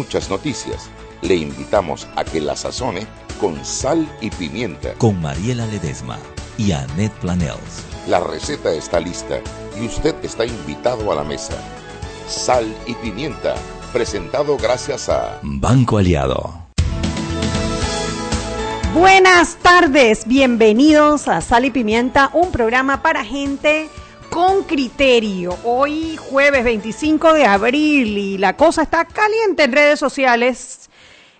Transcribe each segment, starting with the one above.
muchas noticias. Le invitamos a que la sazone con sal y pimienta. Con Mariela Ledesma y Annette Planels. La receta está lista y usted está invitado a la mesa. Sal y pimienta, presentado gracias a Banco Aliado. Buenas tardes, bienvenidos a Sal y Pimienta, un programa para gente con criterio. Hoy jueves 25 de abril y la cosa está caliente en redes sociales.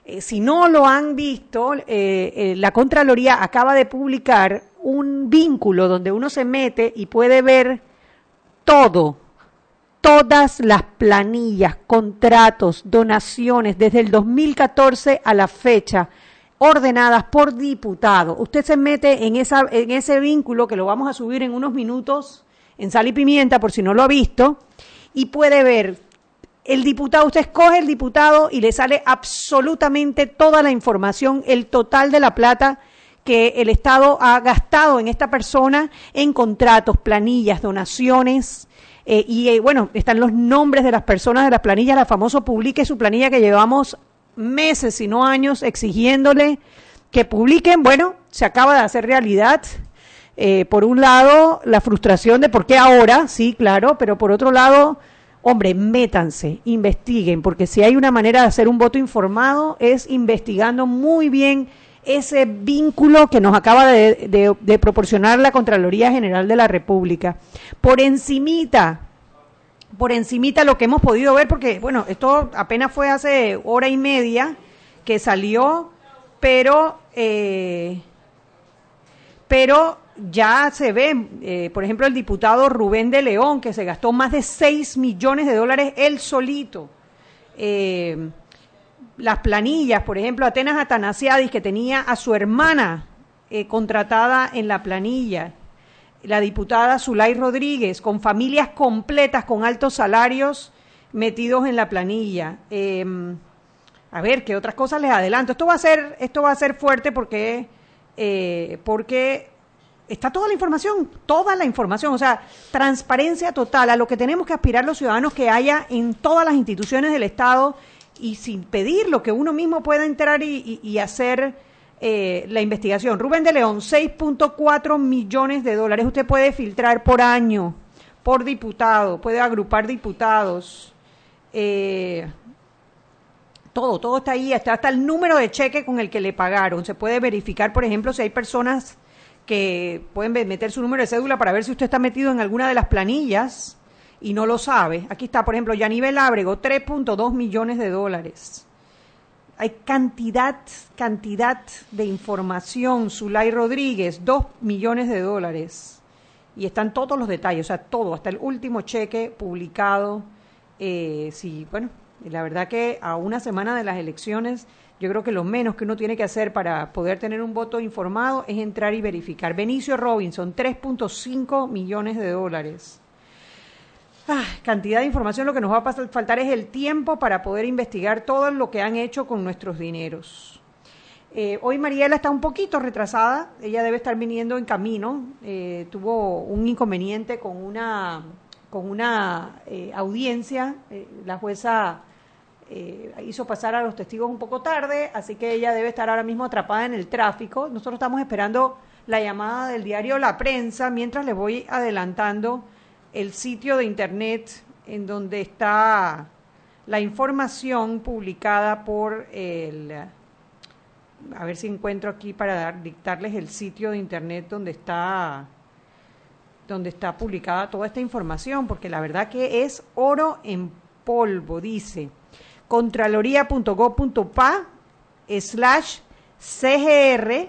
Eh, si no lo han visto, eh, eh, la Contraloría acaba de publicar un vínculo donde uno se mete y puede ver todo, todas las planillas, contratos, donaciones desde el 2014 a la fecha ordenadas por diputado. Usted se mete en, esa, en ese vínculo que lo vamos a subir en unos minutos en Sal y Pimienta, por si no lo ha visto, y puede ver el diputado, usted escoge el diputado y le sale absolutamente toda la información, el total de la plata que el Estado ha gastado en esta persona en contratos, planillas, donaciones. Eh, y eh, bueno, están los nombres de las personas de las planillas, la famoso publique su planilla que llevamos meses, si no años, exigiéndole que publiquen. Bueno, se acaba de hacer realidad. Eh, por un lado, la frustración de por qué ahora, sí, claro, pero por otro lado, hombre, métanse, investiguen, porque si hay una manera de hacer un voto informado es investigando muy bien ese vínculo que nos acaba de, proporcionar la Contraloría General de la República. Por encimita, por encimita lo que hemos podido ver, porque, bueno, esto apenas fue hace hora y media que salió, pero... Eh, pero ya se ve, eh, por ejemplo, el diputado Rubén de León, que se gastó más de 6 millones de dólares él solito. Eh, las planillas, por ejemplo, Atenas Atanasiadis, que tenía a su hermana eh, contratada en la planilla. La diputada Zulay Rodríguez, con familias completas, con altos salarios metidos en la planilla. a ver, ¿qué otras cosas les adelanto? Esto va a ser, esto va a ser fuerte porque, porque está toda la información, toda la información, o sea, transparencia total a lo que tenemos que aspirar los ciudadanos que haya en todas las instituciones del Estado y sin pedir lo que uno mismo pueda entrar y, hacer eh, la investigación. Rubén de León, 6.4 millones de dólares. Usted puede filtrar por año, por diputado, puede agrupar diputados. Eh, todo, todo está ahí, está hasta el número de cheque con el que le pagaron. Se puede verificar, por ejemplo, si hay personas que pueden meter su número de cédula para ver si usted está metido en alguna de las planillas y no lo sabe. Aquí está, por ejemplo, Yanivel Ábrego, 3.2 millones de dólares. Hay cantidad, cantidad de información. Zulay Rodríguez, 2 millones de dólares. Y están todos los detalles, o sea, todo, hasta el último cheque publicado. Eh, sí, bueno, la verdad que a una semana de las elecciones yo creo que lo menos que uno tiene que hacer para poder tener un voto informado es entrar y verificar. Benicio Robinson, 3.5 millones de dólares. Ah, cantidad de información, lo que nos va a faltar es el tiempo para poder investigar todo lo que han hecho con nuestros dineros. Eh, hoy Mariela está un poquito retrasada, ella debe estar viniendo en camino, eh, tuvo un inconveniente con una, con una eh, audiencia, la jueza eh, hizo pasar a los testigos un poco tarde, así que ella debe estar ahora mismo atrapada en el tráfico. Nosotros estamos esperando la llamada del diario La Prensa, mientras les voy adelantando el sitio de internet en donde está la información publicada por el... A ver si encuentro aquí para dictarles el sitio de internet donde está donde está publicada toda esta información, porque la verdad que es oro en polvo, dice contraloría.gov.pa slash cgr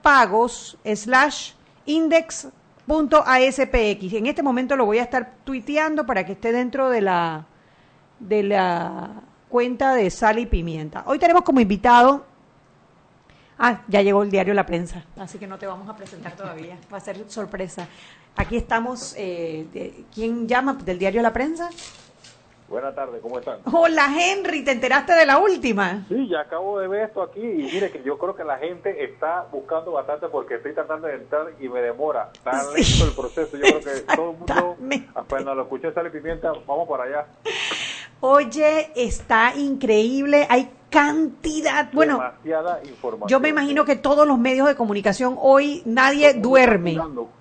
pagos slash index ASPX. En este momento lo voy a estar tuiteando para que esté dentro de la, de la cuenta de Sal y Pimienta. Hoy tenemos como invitado. Ah, ya llegó el diario La Prensa, así que no te vamos a presentar todavía. Va a ser sorpresa. Aquí estamos. Eh, ¿Quién llama del diario La Prensa? Buenas tardes, ¿cómo están? Hola Henry, ¿te enteraste de la última? Sí, ya acabo de ver esto aquí y mire que yo creo que la gente está buscando bastante porque estoy tratando de entrar y me demora. Tan lento el proceso, yo creo que todo el mundo, apenas lo escuché sale pimienta, vamos para allá. Oye, está increíble. Hay cantidad, bueno, yo me imagino que todos los medios de comunicación hoy nadie duerme.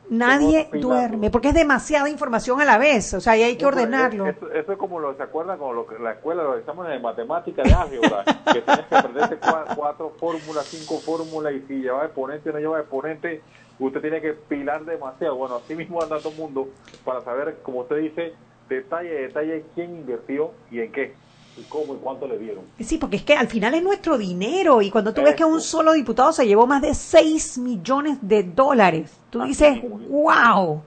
Nadie duerme, porque es demasiada información a la vez, o sea, y hay que ordenarlo. Eso, eso es como lo se acuerdan con lo que la escuela, los exámenes de matemática de álgebra, que tienes que aprenderte cua- cuatro fórmulas, cinco fórmulas, y si lleva exponente o no lleva exponente, usted tiene que pilar demasiado. Bueno, así mismo anda todo el mundo para saber, como usted dice, detalle, detalle, quién invirtió y en qué, y cómo y cuánto le dieron. Sí, porque es que al final es nuestro dinero y cuando tú ves que un Eso. solo diputado se llevó más de 6 millones de dólares, tú dices, wow,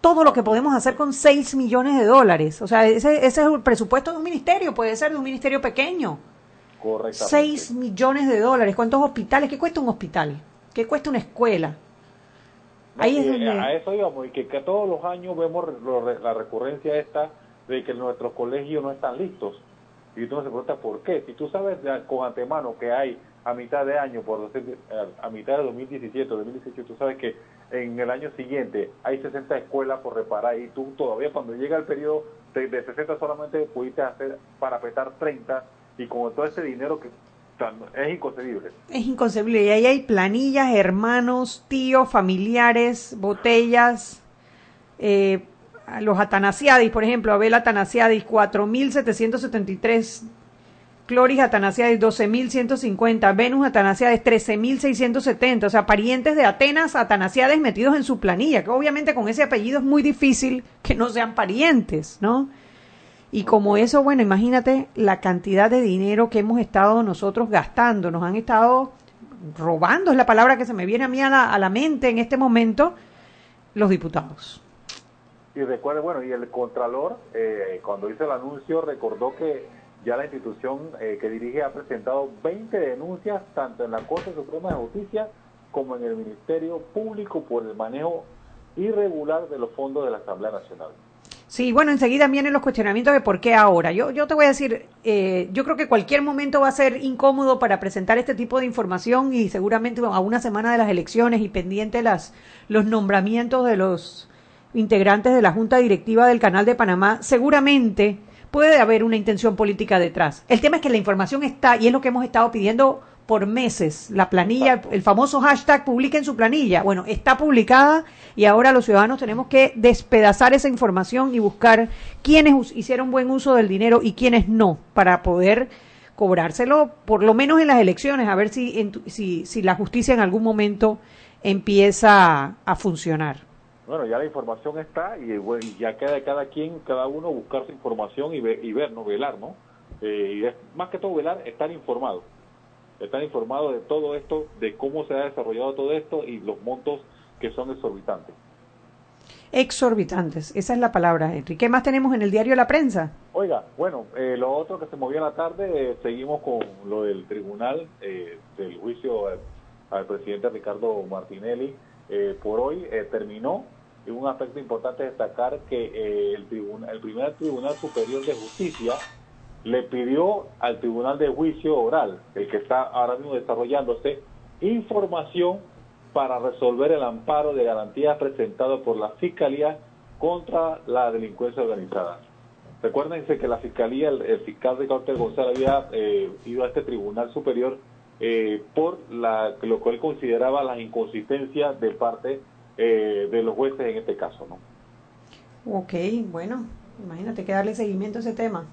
todo lo que podemos hacer con 6 millones de dólares. O sea, ese, ese es el presupuesto de un ministerio, puede ser de un ministerio pequeño. Correctamente. 6 millones de dólares. ¿Cuántos hospitales? ¿Qué cuesta un hospital? ¿Qué cuesta una escuela? Ahí es donde... A eso íbamos, y que, que todos los años vemos lo- la recurrencia esta de que nuestros colegios no están listos. Y tú no se pregunta por qué. Si tú sabes de- con antemano que hay a mitad de año, por decir, a, a mitad de 2017 o 2018, tú sabes que en el año siguiente hay 60 escuelas por reparar y tú todavía cuando llega el periodo de, de 60 solamente pudiste hacer para petar 30 y con todo ese dinero que es inconcebible. Es inconcebible. Y ahí hay planillas, hermanos, tíos, familiares, botellas. Eh, los Atanasiadis, por ejemplo, Abel Atanasiadis, 4.773. Cloris Atanasiadis, 12.150. Venus Atanasiadis, 13.670. O sea, parientes de Atenas Atanasiades metidos en su planilla, que obviamente con ese apellido es muy difícil que no sean parientes, ¿no? Y como eso, bueno, imagínate la cantidad de dinero que hemos estado nosotros gastando. Nos han estado robando, es la palabra que se me viene a mí a la, a la mente en este momento, los diputados. Y recuerde, bueno, y el Contralor, eh, cuando hizo el anuncio, recordó que ya la institución eh, que dirige ha presentado 20 denuncias, tanto en la Corte Suprema de Justicia como en el Ministerio Público por el manejo irregular de los fondos de la Asamblea Nacional. Sí, bueno, enseguida vienen los cuestionamientos de por qué ahora. Yo, yo te voy a decir, eh, yo creo que cualquier momento va a ser incómodo para presentar este tipo de información y seguramente a una semana de las elecciones y pendiente las, los nombramientos de los integrantes de la Junta Directiva del Canal de Panamá, seguramente puede haber una intención política detrás. El tema es que la información está y es lo que hemos estado pidiendo por meses. La planilla, el famoso hashtag publiquen su planilla. Bueno, está publicada y ahora los ciudadanos tenemos que despedazar esa información y buscar quiénes hicieron buen uso del dinero y quiénes no, para poder cobrárselo, por lo menos en las elecciones, a ver si, en tu- si, si la justicia en algún momento empieza a, funcionar. Bueno, ya la información está y, bueno, ya queda cada quien, cada uno buscar su información y, ve- y ver, ¿no? Velar, ¿no? Eh, y es, más que todo velar, estar informado. Estar informado de todo esto, de cómo se ha desarrollado todo esto y los montos que son exorbitantes. Exorbitantes, esa es la palabra, Henry. ¿Qué más tenemos en el diario La Prensa? Oiga, bueno, eh, lo otro que se movió en la tarde, eh, seguimos con lo del tribunal eh, del juicio al, al presidente Ricardo Martinelli. Eh, por hoy eh, terminó. Y un aspecto importante destacar que el, tribunal, el primer Tribunal Superior de Justicia le pidió al Tribunal de Juicio Oral, el que está ahora mismo desarrollándose, información para resolver el amparo de garantías presentado por la Fiscalía contra la delincuencia organizada. Recuérdense que la Fiscalía, el, el fiscal Ricardo González había eh, ido a este Tribunal Superior eh, por la, lo que él consideraba las inconsistencias de parte eh, de los jueces en este caso. ¿no? Ok, bueno, imagínate que darle seguimiento a ese tema.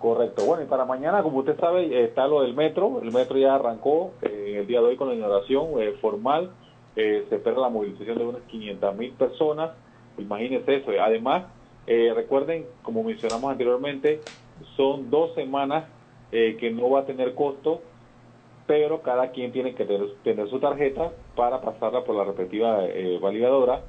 Correcto. Bueno, y para mañana, como usted sabe, está lo del metro. El metro ya arrancó eh, el día de hoy con la inauguración eh, formal. Eh, se espera la movilización de unas 500 mil personas. Imagínense eso. Además, eh, recuerden, como mencionamos anteriormente, son dos semanas que no va a tener costo, pero cada quien tiene que tener, su tarjeta para pasarla por la respectiva validadora.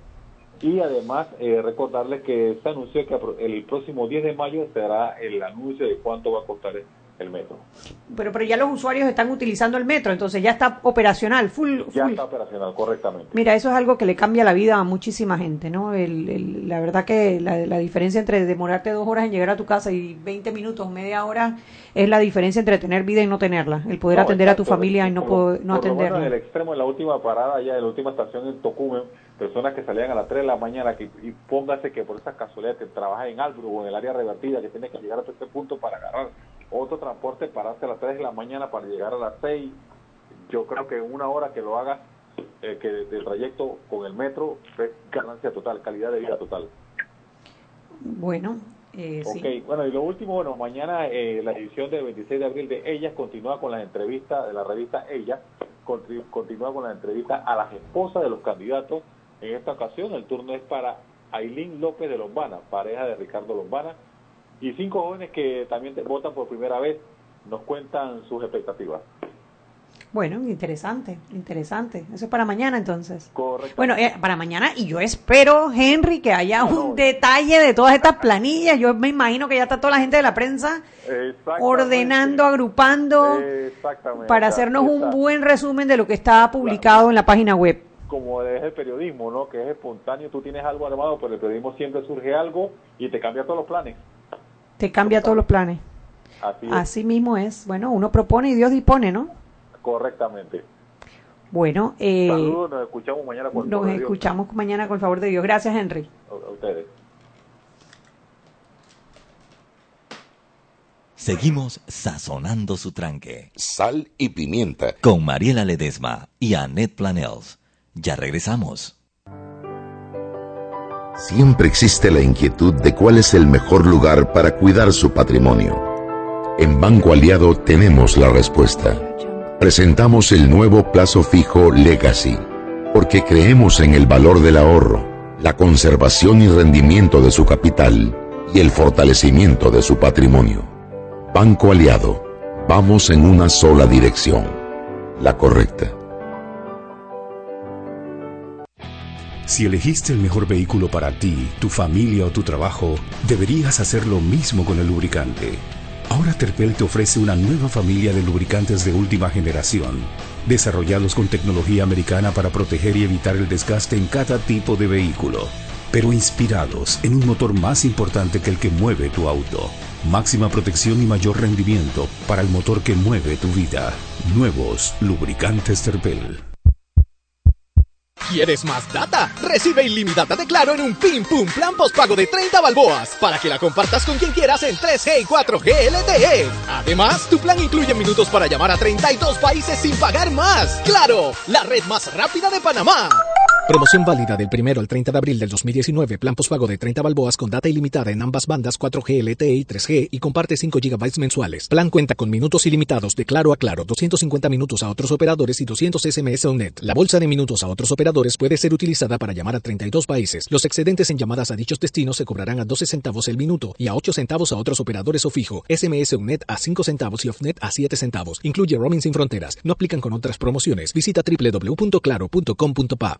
Y además eh, recordarles que se anunció que el próximo 10 de mayo será el anuncio de cuánto va a costar el- metro. Pero, pero ya los usuarios están utilizando el metro, entonces ya está operacional, full, Ya está operacional correctamente. Mira, eso es algo que le cambia la vida a muchísima gente, ¿no? El, el- la verdad que la, la diferencia entre demorarte dos horas en llegar a tu casa y 20 minutos, media hora, es la diferencia entre tener vida y no tenerla. El poder No, atender a tu familia y no, Por no por atenderla. en el extremo, en la última parada, ya en la última estación en Tocumen, personas que salían a las 3 de la mañana, que, y póngase que por esas casualidades que trabaja en Albrook o en el área revertida, que tiene que llegar hasta este punto para agarrar otro transporte, pararse a las 3 de la mañana para llegar a las 6, yo creo que en una hora que lo haga, eh, que de trayecto con el metro, es ganancia total, calidad de vida total. Bueno, eh, ok, bueno, y lo último, bueno, mañana eh, la edición del 26 de abril de Ellas continúa con las entrevistas de la revista Ella, continúa con la entrevista a las esposas de los candidatos. En esta ocasión el turno es para Ailín López de Lombana, pareja de Ricardo Lombana, y cinco jóvenes que también votan por primera vez nos cuentan sus expectativas. Bueno, interesante, interesante. Eso es para mañana entonces. Correcto. Bueno, eh, para mañana y yo espero, Henry, que haya un detalle de todas estas planillas. Yo me imagino que ya está toda la gente de la prensa ordenando, agrupando para hacernos un buen resumen de lo que está publicado en la página web. Como es el periodismo, ¿no? Que es espontáneo, tú tienes algo armado, pero el periodismo siempre surge algo y te cambia todos los planes. Te cambia todos los planes. Así, Así mismo es. Bueno, uno propone y Dios dispone, ¿no? Correctamente. Bueno, eh, Saludos, nos escuchamos mañana con Nos escuchamos mañana con el favor de Dios. Gracias, Henry. A, ustedes. Seguimos sazonando su tranque. Sal y pimienta. Con Mariela Ledesma y Annette Planels. Ya regresamos. Siempre existe la inquietud de cuál es el mejor lugar para cuidar su patrimonio. En Banco Aliado tenemos la respuesta presentamos el nuevo plazo fijo Legacy, porque creemos en el valor del ahorro, la conservación y rendimiento de su capital y el fortalecimiento de su patrimonio. Banco Aliado, vamos en una sola dirección, la correcta. Si elegiste el mejor vehículo para ti, tu familia o tu trabajo, deberías hacer lo mismo con el lubricante. Ahora Terpel te ofrece una nueva familia de lubricantes de última generación, desarrollados con tecnología americana para proteger y evitar el desgaste en cada tipo de vehículo, pero inspirados en un motor más importante que el que mueve tu auto. Máxima protección y mayor rendimiento para el motor que mueve tu vida. Nuevos lubricantes Terpel. ¿Quieres más data? Recibe ilimitada de Claro en un Pim Pum Plan Postpago de 30 balboas para que la compartas con quien quieras en 3G y 4G LTE. Además, tu plan incluye minutos para llamar a 32 países sin pagar más. ¡Claro! La red más rápida de Panamá. Promoción válida del primero al 30 de abril del 2019. Plan postpago de 30 balboas con data ilimitada en ambas bandas 4G LTE y 3G y comparte 5 GB mensuales. Plan cuenta con minutos ilimitados de claro a claro, 250 minutos a otros operadores y 200 SMS on net. La bolsa de minutos a otros operadores puede ser utilizada para llamar a 32 países. Los excedentes en llamadas a dichos destinos se cobrarán a 12 centavos el minuto y a 8 centavos a otros operadores o fijo. SMS on net a 5 centavos y off-net a 7 centavos. Incluye roaming sin fronteras. No aplican con otras promociones. Visita www.claro.com.pa.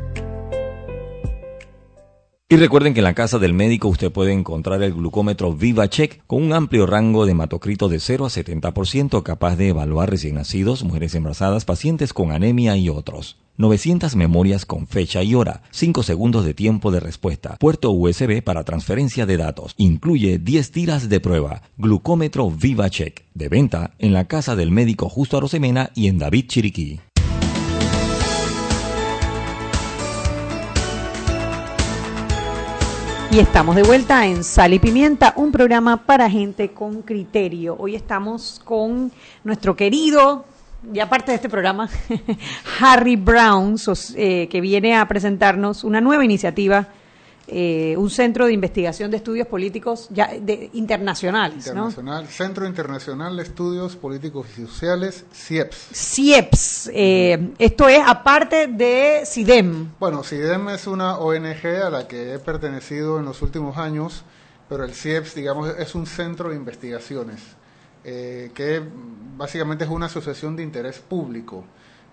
Y recuerden que en la casa del médico usted puede encontrar el glucómetro VivaCheck con un amplio rango de hematocrito de 0 a 70% capaz de evaluar recién nacidos, mujeres embarazadas, pacientes con anemia y otros. 900 memorias con fecha y hora, 5 segundos de tiempo de respuesta, puerto USB para transferencia de datos, incluye 10 tiras de prueba, glucómetro VivaCheck, de venta en la casa del médico Justo Arosemena y en David Chiriquí. Y estamos de vuelta en Sal y Pimienta, un programa para gente con criterio. Hoy estamos con nuestro querido, ya parte de este programa, Harry Brown, eh, que viene a presentarnos una nueva iniciativa eh, un centro de investigación de estudios políticos ya de, internacionales, Internacional, Centro Internacional de Estudios Políticos y Sociales, CIEPS. CIEPS, eh, esto es aparte de CIDEM. Bueno, CIDEM es una ONG a la que he pertenecido en los últimos años, pero el CIEPS, digamos, es un centro de investigaciones, eh, que básicamente es una asociación de interés público.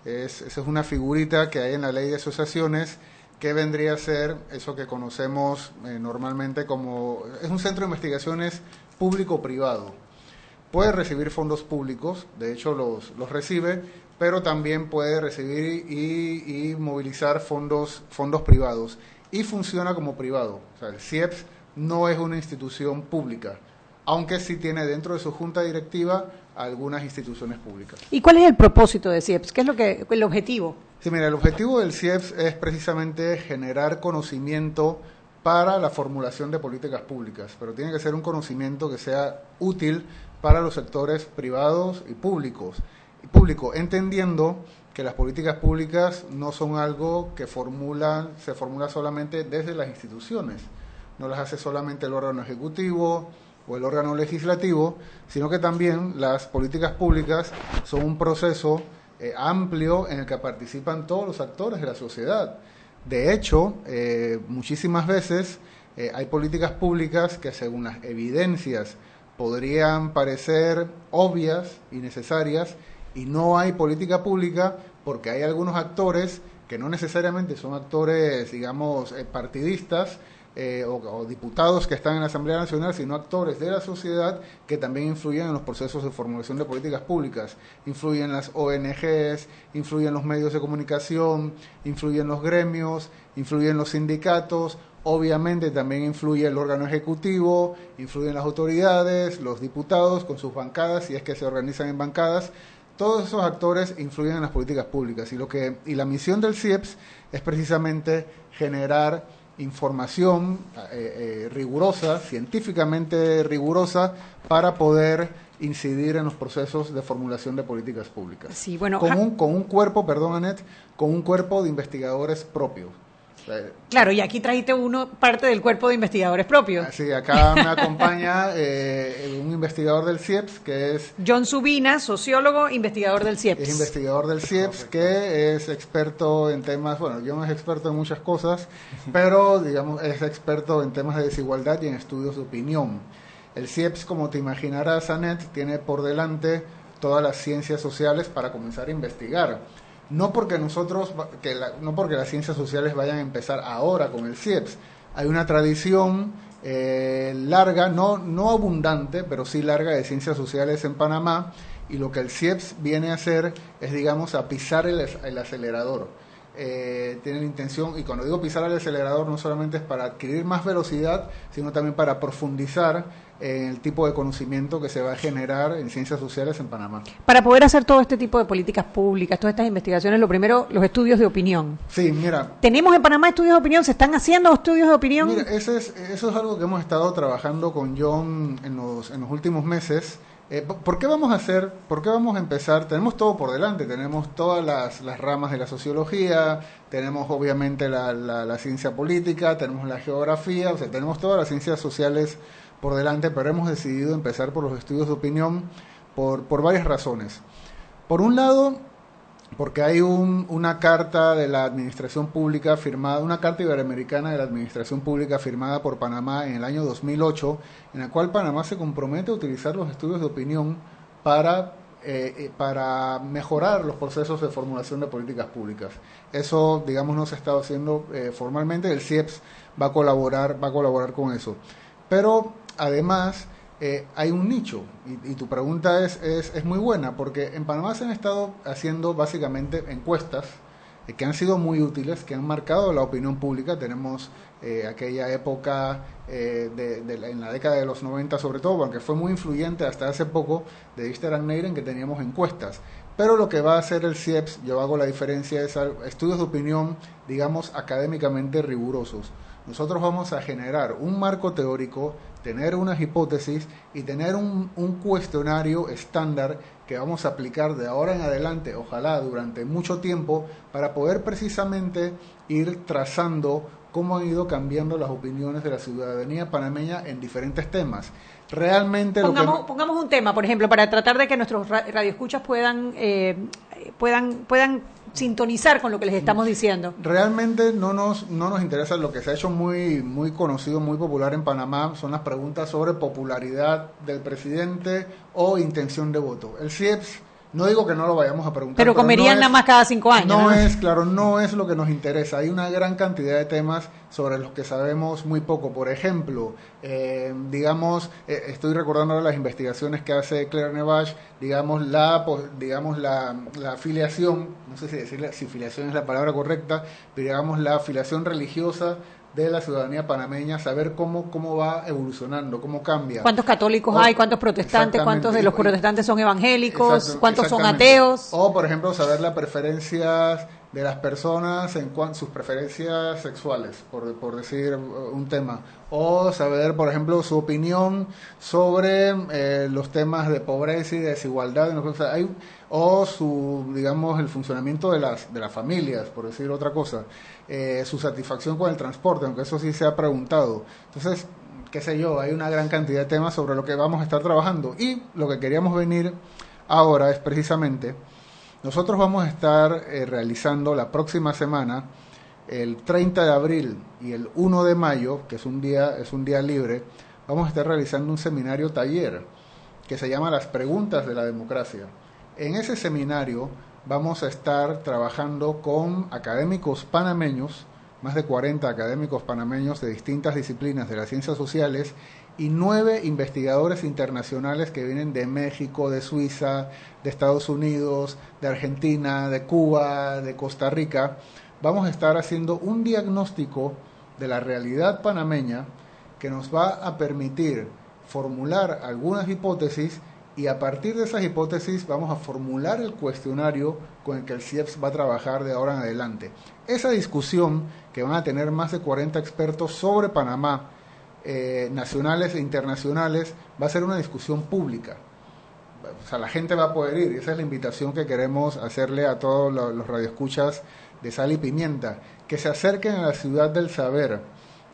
Es, esa es una figurita que hay en la ley de asociaciones que vendría a ser eso que conocemos eh, normalmente como... Es un centro de investigaciones público-privado. Puede recibir fondos públicos, de hecho los, los recibe, pero también puede recibir y, movilizar fondos, fondos privados. Y funciona como privado. O sea, el CIEPS no es una institución pública, aunque sí tiene dentro de su junta directiva algunas instituciones públicas. ¿Y cuál es el propósito de CIEPS? ¿Qué es lo que, el objetivo? Sí, mira, el objetivo del CIEPS es precisamente generar conocimiento para la formulación de políticas públicas, pero tiene que ser un conocimiento que sea útil para los sectores privados y públicos. Y público, entendiendo que las políticas públicas no son algo que formulan, se formula solamente desde las instituciones, no las hace solamente el órgano ejecutivo o el órgano legislativo, sino que también las políticas públicas son un proceso eh, amplio en el que participan todos los actores de la sociedad. De hecho, eh, muchísimas veces eh, hay políticas públicas que según las evidencias podrían parecer obvias y necesarias y no hay política pública porque hay algunos actores que no necesariamente son actores, digamos, partidistas, eh, o, diputados que están en la Asamblea Nacional, sino actores de la sociedad que también influyen en los procesos de formulación de políticas públicas. Influyen las ONGs, influyen los medios de comunicación, influyen los gremios, influyen los sindicatos, obviamente también influye el órgano ejecutivo, influyen las autoridades, los diputados con sus bancadas, si es que se organizan en bancadas. Todos esos actores influyen en las políticas públicas y, lo que, y la misión del CIEPS es precisamente generar información eh, eh, rigurosa, científicamente rigurosa, para poder incidir en los procesos de formulación de políticas públicas. Sí, bueno, con, un, con un cuerpo, perdón, Anet, con un cuerpo de investigadores propios. Claro, y aquí trajiste uno, parte del cuerpo de investigadores propios. Sí, acá me acompaña eh, un investigador del CIEPS que es... John Subina, sociólogo, investigador del CIEPS. Es investigador del CIEPS que es experto en temas, bueno, yo no es experto en muchas cosas, pero digamos es experto en temas de desigualdad y en estudios de opinión. El CIEPS, como te imaginarás, Anet, tiene por delante todas las ciencias sociales para comenzar a investigar no porque nosotros, que no porque las ciencias sociales vayan a empezar ahora con el CIEPS, hay una tradición eh, larga, no, no abundante, pero sí larga de ciencias sociales en Panamá, y lo que el CIEPS viene a hacer es, digamos, a pisar el, el acelerador. Eh, tiene la intención, y cuando digo pisar el acelerador, no solamente es para adquirir más velocidad, sino también para profundizar en el tipo de conocimiento que se va a generar en ciencias sociales en Panamá. Para poder hacer todo este tipo de políticas públicas, todas estas investigaciones, lo primero, los estudios de opinión. Sí, mira. ¿Tenemos en Panamá estudios de opinión? ¿Se están haciendo estudios de opinión? Mira, ese es, eso es algo que hemos estado trabajando con John en los, en los últimos meses. Eh, ¿Por qué vamos a hacer, por qué vamos a empezar? Tenemos todo por delante, tenemos todas las, las ramas de la sociología, tenemos obviamente la, la, la, ciencia política, tenemos la geografía, o sea, tenemos todas las ciencias sociales por delante, pero hemos decidido empezar por los estudios de opinión por, por varias razones. Por un lado, porque hay un, una carta de la Administración Pública firmada, una carta iberoamericana de la Administración Pública firmada por Panamá en el año 2008, en la cual Panamá se compromete a utilizar los estudios de opinión para, eh, eh, para mejorar los procesos de formulación de políticas públicas. Eso, digamos, no se estado haciendo eh, formalmente, el CIEPS va a colaborar, va a colaborar con eso. Pero además eh, hay un nicho, y, tu pregunta es, es, muy buena, porque en Panamá se han estado haciendo básicamente encuestas eh, que han sido muy útiles, que han marcado la opinión pública. Tenemos eh, aquella época de, en la década de los 90 sobre todo, porque fue muy influyente hasta hace poco, de and en que teníamos encuestas. Pero lo que va a hacer el CIEPS, yo hago la diferencia, es estudios de opinión, digamos, académicamente rigurosos. Nosotros vamos a generar un marco teórico tener unas hipótesis y tener un, un, cuestionario estándar que vamos a aplicar de ahora en adelante, ojalá durante mucho tiempo, para poder precisamente ir trazando cómo han ido cambiando las opiniones de la ciudadanía panameña en diferentes temas. Realmente pongamos, pongamos un tema, por ejemplo, para tratar de que nuestros radioescuchas puedan, eh, puedan, puedan sintonizar con lo que les estamos diciendo. Realmente no nos, no nos interesa lo que se ha hecho muy, muy conocido, muy popular en Panamá, son las preguntas sobre popularidad del presidente o intención de voto. El CIEPS no digo que no lo vayamos a preguntar. Pero, comerían nada más cada cinco años. No, es, claro, no es lo que nos interesa. Hay una gran cantidad de temas sobre los que sabemos muy poco. Por ejemplo, eh, digamos, eh, estoy recordando ahora las investigaciones que hace Claire Nevache, digamos, la, digamos la, la afiliación, no sé si decirle si afiliación es la palabra correcta, pero digamos la afiliación religiosa de la ciudadanía panameña, saber cómo, cómo va evolucionando, cómo cambia. ¿Cuántos católicos hay? ¿Cuántos protestantes? ¿Cuántos de los protestantes son evangélicos? ¿Cuántos son ateos? O, por ejemplo, saber las preferencias de las personas en cuanto sus preferencias sexuales, por, por, decir un tema, o saber, por ejemplo, su opinión sobre eh, los temas de pobreza y desigualdad, hay, o su, digamos, el funcionamiento de las, de las familias, por decir otra cosa, eh, su satisfacción con el transporte, aunque eso sí se ha preguntado. Entonces, qué sé yo, hay una gran cantidad de temas sobre lo que vamos a estar trabajando y lo que queríamos venir ahora es precisamente nosotros vamos a estar eh, realizando la próxima semana, el 30 de abril y el 1 de mayo, que es un día, es un día libre, vamos a estar realizando un seminario taller que se llama Las preguntas de la democracia. En ese seminario vamos a estar trabajando con académicos panameños, más de 40 académicos panameños de distintas disciplinas de las ciencias sociales y nueve investigadores internacionales que vienen de México, de Suiza, de Estados Unidos, de Argentina, de Cuba, de Costa Rica. Vamos a estar haciendo un diagnóstico de la realidad panameña que nos va a permitir formular algunas hipótesis y a partir de esas hipótesis vamos a formular el cuestionario con el que el CIEPS va a trabajar de ahora en adelante. Esa discusión que van a tener más de 40 expertos sobre Panamá eh, nacionales e internacionales, va a ser una discusión pública. O sea, la gente va a poder ir. Esa es la invitación que queremos hacerle a todos los, radioescuchas de Sal y Pimienta, que se acerquen a la ciudad del saber,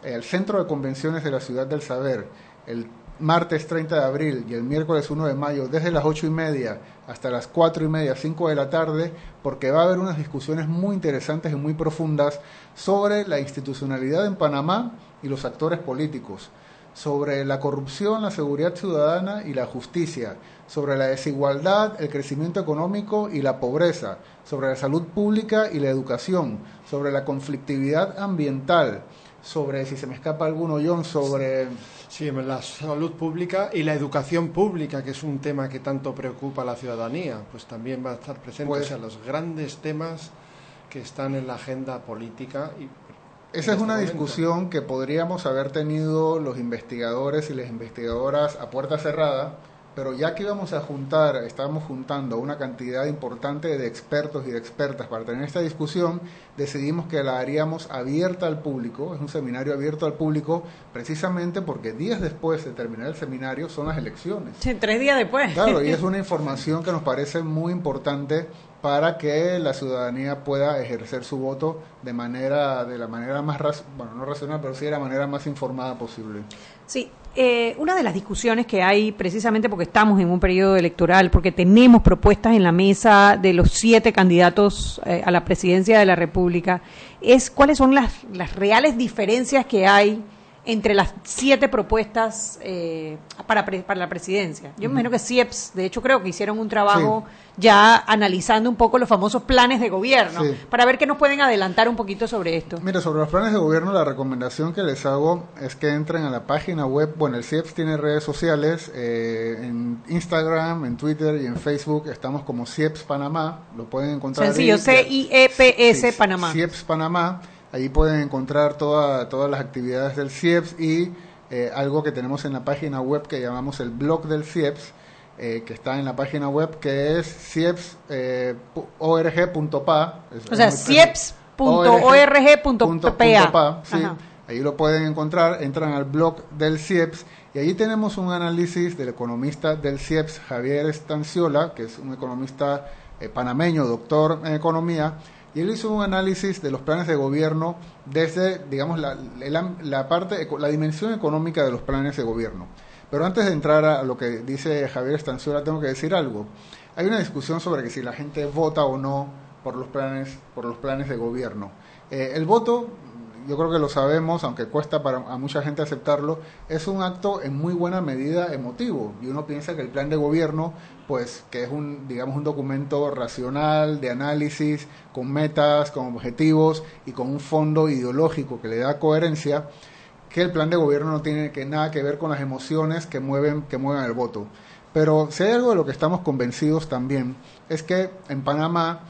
el centro de convenciones de la ciudad del saber, el martes 30 de abril y el miércoles 1 de mayo, desde las 8 y media hasta las 4 y media, 5 de la tarde, porque va a haber unas discusiones muy interesantes y muy profundas sobre la institucionalidad en Panamá y los actores políticos, sobre la corrupción, la seguridad ciudadana y la justicia, sobre la desigualdad, el crecimiento económico y la pobreza, sobre la salud pública y la educación, sobre la conflictividad ambiental, sobre, si se me escapa alguno, John, sobre... Sí, la salud pública y la educación pública, que es un tema que tanto preocupa a la ciudadanía, pues también va a estar presente, pues, o los grandes temas que están en la agenda política y esa es una discusión que podríamos haber tenido los investigadores y las investigadoras a puerta cerrada, pero ya que íbamos a juntar, estábamos juntando una cantidad importante de expertos y de expertas para tener esta discusión, decidimos que la haríamos abierta al público, es un seminario abierto al público, precisamente porque días después de terminar el seminario son las elecciones. Sí, tres días después. Claro, y es una información que nos parece muy importante para que la ciudadanía pueda ejercer su voto de manera de la manera más bueno no racional pero sí de la manera más informada posible sí eh, una de las discusiones que hay precisamente porque estamos en un periodo electoral porque tenemos propuestas en la mesa de los siete candidatos eh, a la presidencia de la república es cuáles son las, las reales diferencias que hay entre las siete propuestas eh, para, para la presidencia. Yo me imagino que CIEPS, de hecho creo que hicieron un trabajo ya analizando un poco los famosos planes de gobierno, para ver qué nos pueden adelantar un poquito sobre esto. Mira, sobre los planes de gobierno, la recomendación que les hago es que entren a la página web, bueno, el CIEPS tiene redes sociales, eh, en Instagram, en Twitter y en Facebook estamos como CIEPS Panamá, lo pueden encontrar. Sencillo, C-I-E-P-S Panamá. CIEPS Panamá Allí pueden encontrar toda, todas las actividades del CIEPS y eh, algo que tenemos en la página web que llamamos el blog del CIEPS, eh, que está en la página web que es cieps.org.pa. Eh, o sea, cieps.org.pa. Sí, ahí lo pueden encontrar, entran al blog del CIEPS y allí tenemos un análisis del economista del CIEPS, Javier Estanciola, que es un economista panameño, doctor en economía, y él hizo un análisis de los planes de gobierno desde, digamos, la, la, parte, la dimensión económica de los planes de gobierno. Pero antes de entrar a lo que dice Javier Estanciola, tengo que decir algo. Hay una discusión sobre que si la gente vota o no por los planes, por los planes de gobierno. Eh, el voto yo creo que lo sabemos, aunque cuesta para a mucha gente aceptarlo, es un acto en muy buena medida emotivo. Y uno piensa que el plan de gobierno, pues, que es un, digamos, un documento racional, de análisis, con metas, con objetivos y con un fondo ideológico que le da coherencia, que el plan de gobierno no tiene que, nada que ver con las emociones que mueven, que mueven el voto. Pero si hay algo de lo que estamos convencidos también, es que en Panamá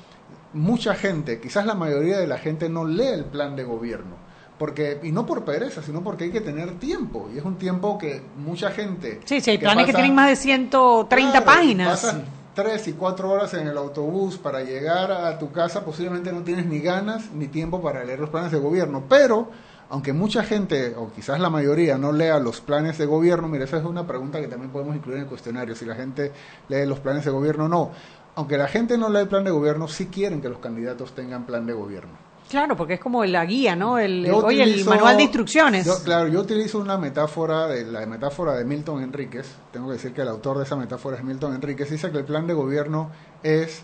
mucha gente, quizás la mayoría de la gente no lee el plan de gobierno porque y no por pereza, sino porque hay que tener tiempo y es un tiempo que mucha gente Sí, sí, hay planes que tienen más de 130 páginas. Pasan tres y cuatro horas en el autobús para llegar a tu casa, posiblemente no tienes ni ganas ni tiempo para leer los planes de gobierno, pero aunque mucha gente, o quizás la mayoría, no lea los planes de gobierno, mire, esa es una pregunta que también podemos incluir en el cuestionario, si la gente lee los planes de gobierno o no. Aunque la gente no lee el plan de gobierno, sí quieren que los candidatos tengan plan de gobierno. Claro, porque es como la guía, ¿no? El, oye, el manual de instrucciones. claro, yo utilizo una metáfora, de, la metáfora de Milton Enríquez. Tengo que decir que el autor de esa metáfora es Milton Enríquez. Dice que el plan de gobierno es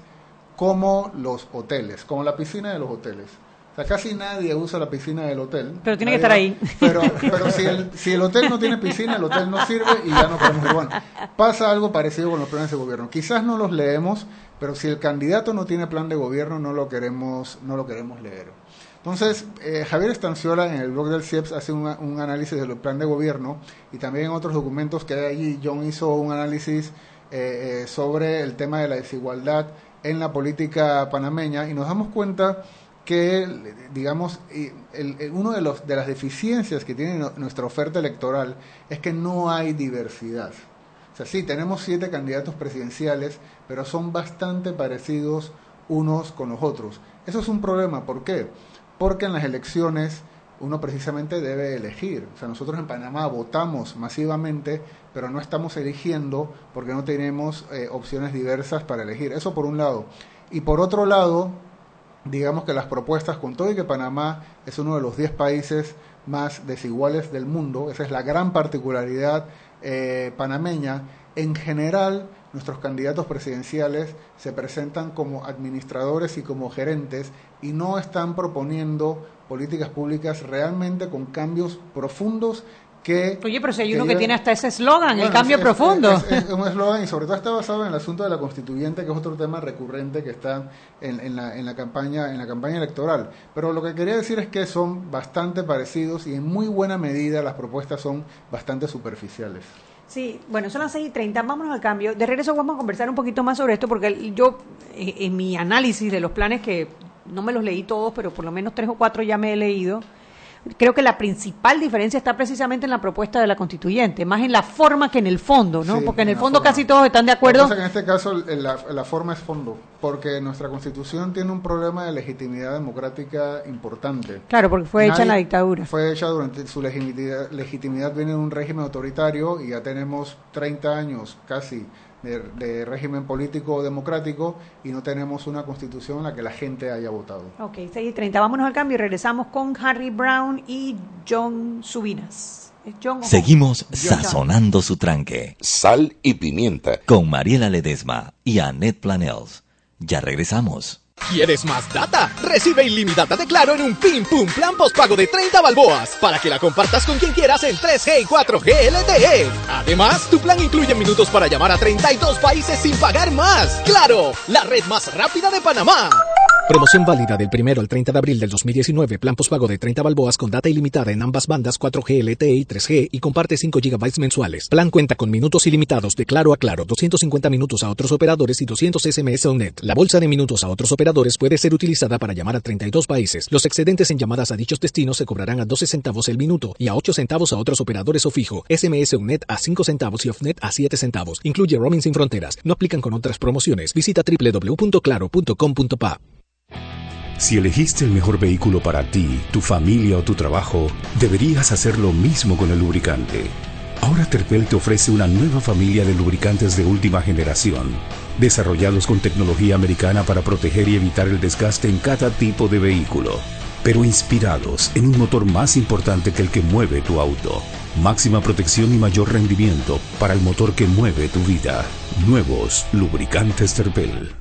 como los hoteles, como la piscina de los hoteles. O sea, casi nadie usa la piscina del hotel. Pero tiene que estar ahí. Pero, pero si, el, si el hotel no tiene piscina, el hotel no sirve y ya no podemos ir. Bueno, pasa algo parecido con los planes de gobierno. Quizás no los leemos, pero si el candidato no tiene plan de gobierno, no lo queremos, no lo queremos leer. Entonces, eh, Javier Estanciola en el blog del CIEPS hace un, análisis del plan de gobierno y también en otros documentos que hay allí, John hizo un análisis eh, eh, sobre el tema de la desigualdad en la política panameña y nos damos cuenta que, digamos, el, uno de, los, de las deficiencias que tiene nuestra oferta electoral es que no hay diversidad. O sea, sí, tenemos siete candidatos presidenciales, pero son bastante parecidos unos con los otros. Eso es un problema. ¿Por qué? Porque en las elecciones uno precisamente debe elegir. O sea, nosotros en Panamá votamos masivamente, pero no estamos eligiendo porque no tenemos eh, opciones diversas para elegir. Eso por un lado. Y por otro lado, digamos que las propuestas, con todo y que Panamá es uno de los 10 países más desiguales del mundo, esa es la gran particularidad eh, panameña, en general nuestros candidatos presidenciales se presentan como administradores y como gerentes y no están proponiendo políticas públicas realmente con cambios profundos que... Oye, pero si hay uno que tiene hasta ese eslogan, el cambio profundo. Es, un eslogan y sobre todo está basado en el asunto de la constituyente, que es otro tema recurrente que está en, en, la, en, la, campaña, en la campaña electoral. Pero lo que quería decir es que son bastante parecidos y en muy buena medida las propuestas son bastante superficiales. Sí, bueno, son las 6 y 30, vámonos al cambio. De regreso vamos a conversar un poquito más sobre esto, porque yo, eh, en mi análisis de los planes, que no me los leí todos, pero por lo menos tres o cuatro ya me he leído, creo que la principal diferencia está precisamente en la propuesta de la constituyente, más en la forma que en el fondo, ¿no? porque en el fondo casi todos están de acuerdo. en este caso la, forma es fondo, porque nuestra constitución tiene un problema de legitimidad democrática importante. Claro, porque fue hecha en la dictadura. Fue hecha durante su legitimidad, legitimidad viene de un régimen autoritario y ya tenemos 30 años casi de, régimen político democrático y no tenemos una constitución en la que la gente haya votado. Ok, 6 y 30. Vámonos al cambio y regresamos con Harry Brown y John Subinas. Seguimos sazonando su tranque. Sal y pimienta. Con Mariela Ledesma y Annette Planels. Ya regresamos. ¿Quieres más data? Recibe ilimitada de Claro en un Pim Pum Plan Postpago de 30 balboas para que la compartas con quien quieras en 3G y 4G LTE. Además, tu plan incluye minutos para llamar a 32 países sin pagar más. ¡Claro! La red más rápida de Panamá. Promoción válida del primero al 30 de abril del 2019. Plan postpago de 30 balboas con data ilimitada en ambas bandas 4G LTE y 3G y comparte 5 GB mensuales. Plan cuenta con minutos ilimitados de claro a claro, 250 minutos a otros operadores y 200 SMS o net. La bolsa de minutos a otros operadores puede ser utilizada para llamar a 32 países. Los excedentes en llamadas a dichos destinos se cobrarán a 12 centavos el minuto y a 8 centavos a otros operadores o fijo. SMS net a 5 centavos y OFNET a 7 centavos. Incluye roaming sin fronteras. No aplican con otras promociones. Visita www.claro.com.pa. Si elegiste el mejor vehículo para ti, tu familia o tu trabajo, deberías hacer lo mismo con el lubricante. Ahora Terpel te ofrece una nueva familia de lubricantes de última generación, desarrollados con tecnología americana para proteger y evitar el desgaste en cada tipo de vehículo, pero inspirados en un motor más importante que el que mueve tu auto. Máxima protección y mayor rendimiento para el motor que mueve tu vida. Nuevos lubricantes Terpel.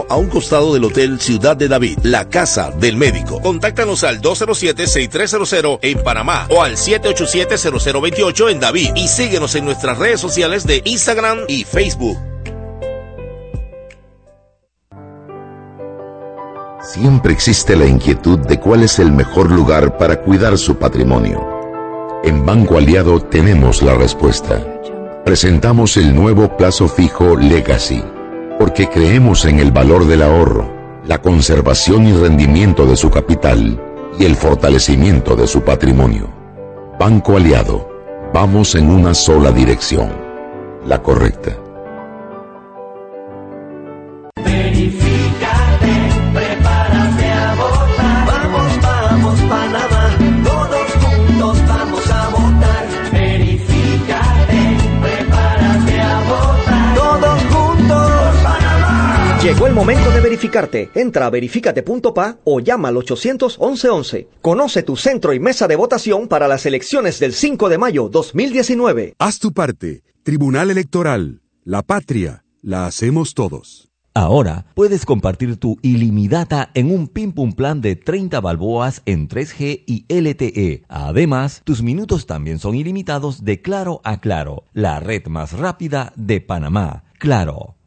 a un costado del Hotel Ciudad de David, la casa del médico. Contáctanos al 207-6300 en Panamá o al 787-0028 en David y síguenos en nuestras redes sociales de Instagram y Facebook. Siempre existe la inquietud de cuál es el mejor lugar para cuidar su patrimonio. En Banco Aliado tenemos la respuesta. Presentamos el nuevo plazo fijo Legacy porque creemos en el valor del ahorro, la conservación y rendimiento de su capital y el fortalecimiento de su patrimonio. Banco Aliado, vamos en una sola dirección, la correcta. Momento de verificarte. Entra a verificate.pa o llama al 800 11 Conoce tu centro y mesa de votación para las elecciones del 5 de mayo 2019. Haz tu parte. Tribunal Electoral. La patria. La hacemos todos. Ahora puedes compartir tu ilimitada en un Pim Pum Plan de 30 balboas en 3G y LTE. Además, tus minutos también son ilimitados de Claro a Claro, la red más rápida de Panamá. Claro.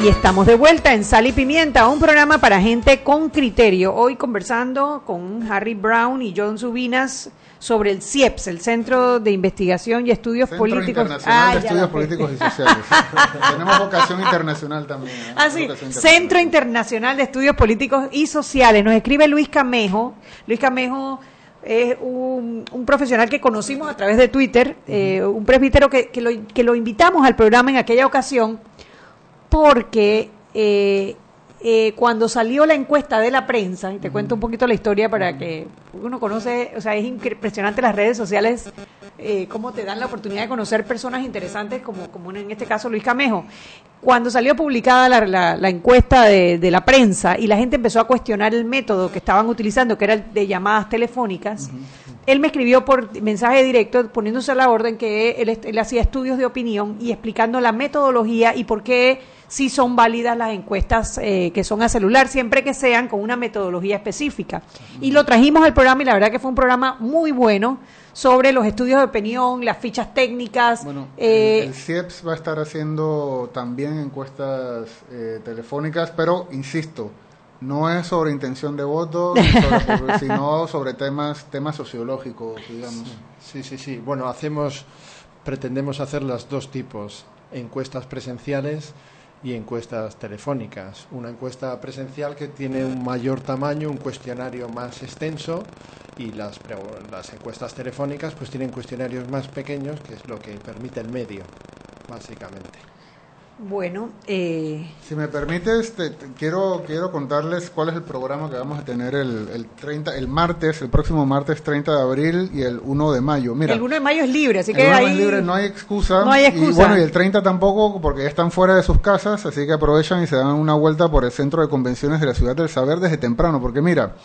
Y estamos de vuelta en Sal y Pimienta, un programa para gente con criterio. Hoy conversando con Harry Brown y John Subinas sobre el CIEPS, el Centro de Investigación y Estudios Centro Políticos. Internacional de Estudios Políticos y Sociales. Tenemos vocación internacional también. ¿eh? Ah, sí, Vocación Centro Internacional de Estudios Políticos y Sociales. Nos escribe Luis Camejo. Luis Camejo es un, un profesional que conocimos a través de Twitter, eh, un presbítero que, que, lo, que lo invitamos al programa en aquella ocasión porque eh, eh, cuando salió la encuesta de la prensa, y te cuento un poquito la historia para que uno conoce, o sea, es impresionante las redes sociales, eh, cómo te dan la oportunidad de conocer personas interesantes, como, como en este caso Luis Camejo. Cuando salió publicada la, la- la encuesta de, de la prensa y la gente empezó a cuestionar el método que estaban utilizando, que era el de llamadas telefónicas, él me escribió por mensaje directo poniéndose a la orden que él, hacía estudios de opinión y explicando la metodología y por qué sí son válidas las encuestas eh, que son a celular, siempre que sean con una metodología específica. Y lo trajimos al programa y la verdad que fue un programa muy bueno sobre los estudios de opinión, las fichas técnicas. eh, El CIEPS va a estar haciendo también encuestas eh, telefónicas, pero insisto, no es sobre intención de voto, sino sobre temas temas sociológicos, digamos. Sí, sí, sí. Bueno, hacemos, pretendemos hacer los dos tipos, encuestas presenciales y encuestas telefónicas. Una encuesta presencial que tiene un mayor tamaño, un cuestionario más extenso y las, las encuestas telefónicas pues tienen cuestionarios más pequeños, que es lo que permite el medio, básicamente. Bueno, eh, Si me permites, te- te- quiero, quiero contarles cuál es el programa que vamos a tener el, el 30, el martes, el próximo martes 30 de abril y el 1 de mayo. Mira, el 1 de mayo es libre, así el que 1 ahí es libre, no hay excusa. No hay Y excusa. bueno, y el 30 tampoco, porque ya están fuera de sus casas, así que aprovechan y se dan una vuelta por el centro de convenciones de la Ciudad del Saber desde temprano, porque mira,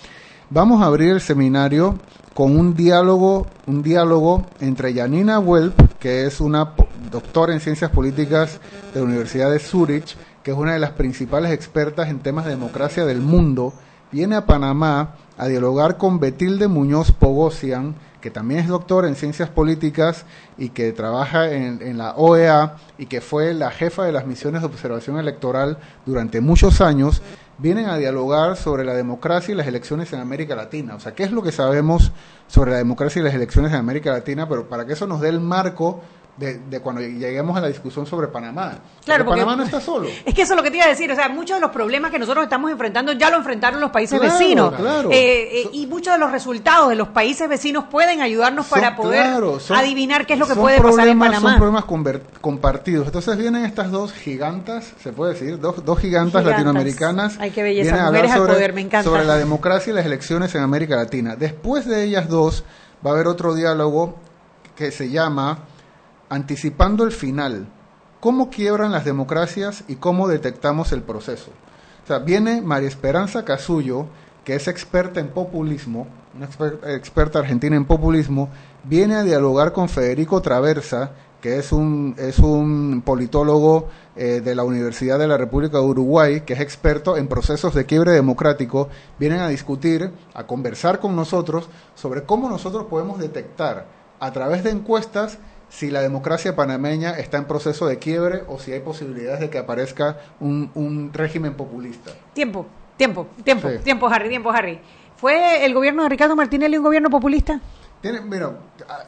vamos a abrir el seminario con un diálogo, un diálogo entre Janina Welp, que es una doctora en ciencias políticas de la Universidad de Zurich, que es una de las principales expertas en temas de democracia del mundo, viene a Panamá a dialogar con Betilde Muñoz Pogosian, que también es doctor en ciencias políticas y que trabaja en, en, la OEA y que fue la jefa de las misiones de observación electoral durante muchos años, vienen a dialogar sobre la democracia y las elecciones en América Latina. O sea, ¿qué es lo que sabemos sobre la democracia y las elecciones en América Latina? Pero para que eso nos dé el marco de, de, cuando lleguemos a la discusión sobre Panamá. Claro, porque, Panamá no está solo. Es que eso es lo que te iba a decir. O sea, muchos de los problemas que nosotros estamos enfrentando ya lo enfrentaron los países claro, vecinos. Claro. Eh, eh, y muchos de los resultados de los países vecinos pueden ayudarnos son, para poder claro, son, adivinar qué es lo que puede pasar en Panamá. Son problemas compartidos. Entonces vienen estas dos gigantas, se puede decir, dos, dos gigantas, gigantas, latinoamericanas. Hay que belleza, mujeres al sobre, poder, me encanta. Sobre la democracia y las elecciones en América Latina. Después de ellas dos va a haber otro diálogo que se llama anticipando el final, cómo quiebran las democracias y cómo detectamos el proceso. O sea, viene María Esperanza Casullo, que es experta en populismo, una exper experta argentina en populismo, viene a dialogar con Federico Traversa, que es un, es un politólogo eh, de la Universidad de la República de Uruguay, que es experto en procesos de quiebre democrático, vienen a discutir, a conversar con nosotros sobre cómo nosotros podemos detectar a través de encuestas si la democracia panameña está en proceso de quiebre o si hay posibilidades de que aparezca un, un régimen populista. Tiempo, tiempo, tiempo, Sí. tiempo, Harry, tiempo, Harry. ¿Fue el gobierno de Ricardo Martinelli un gobierno populista? Tiene, mira,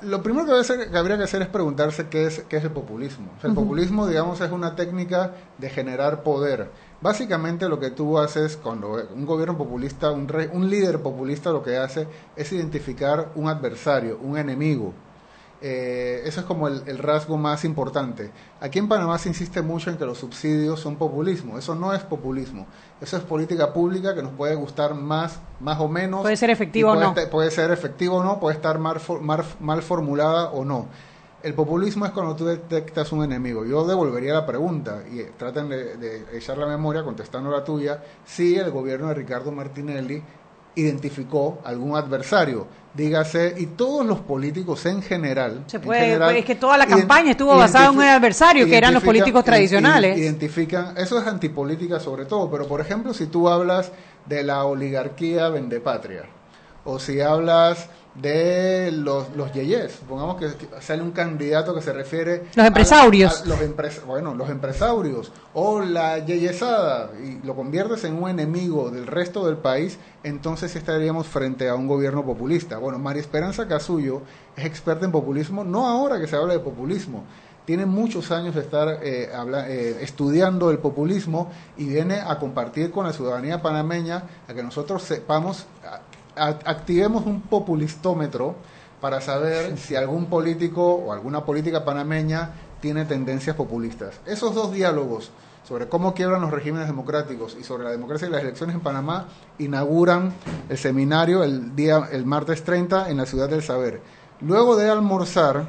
lo primero que, hacer, que, habría que hacer es preguntarse qué es, qué es el populismo. O sea, el populismo, digamos, es una técnica de generar poder. Básicamente lo que tú haces cuando un gobierno populista, un, re- un líder populista lo que hace es identificar un adversario, un enemigo. Eh, eso es como el, el rasgo más importante. Aquí en Panamá se insiste mucho en que los subsidios son populismo. Eso no es populismo. Eso es política pública que nos puede gustar más, más o menos. Puede ser efectivo o no. Puede ser efectivo o no, puede estar mal, for- mal- mal formulada o no. El populismo es cuando tú detectas un enemigo. Yo devolvería la pregunta y eh, traten de, de echar la memoria contestando la tuya si el gobierno de Ricardo Martinelli identificó algún adversario. Dígase, y todos los políticos en general. Se en puede, general, es que toda la campaña estuvo basada en un adversario, que eran los políticos tradicionales. Identifican, eso es antipolítica sobre todo, pero por ejemplo, si tú hablas de la oligarquía vendepatria, o si hablas de los, los yeyes, supongamos que sale un candidato que se refiere Los a- empresarios. a los empres- bueno, los empresarios o la yeyesada y lo conviertes en un enemigo del resto del país, entonces estaríamos frente a un gobierno populista. Bueno, María Esperanza Casullo es experta en populismo, no ahora que se habla de populismo, tiene muchos años de estar eh, habla- eh, estudiando el populismo y viene a compartir con la ciudadanía panameña a que nosotros sepamos, activemos un populistómetro para saber si algún político o alguna política panameña tiene tendencias populistas. Esos dos diálogos sobre cómo quiebran los regímenes democráticos y sobre la democracia y las elecciones en Panamá inauguran el seminario el día el martes 30 en la ciudad del saber. Luego de almorzar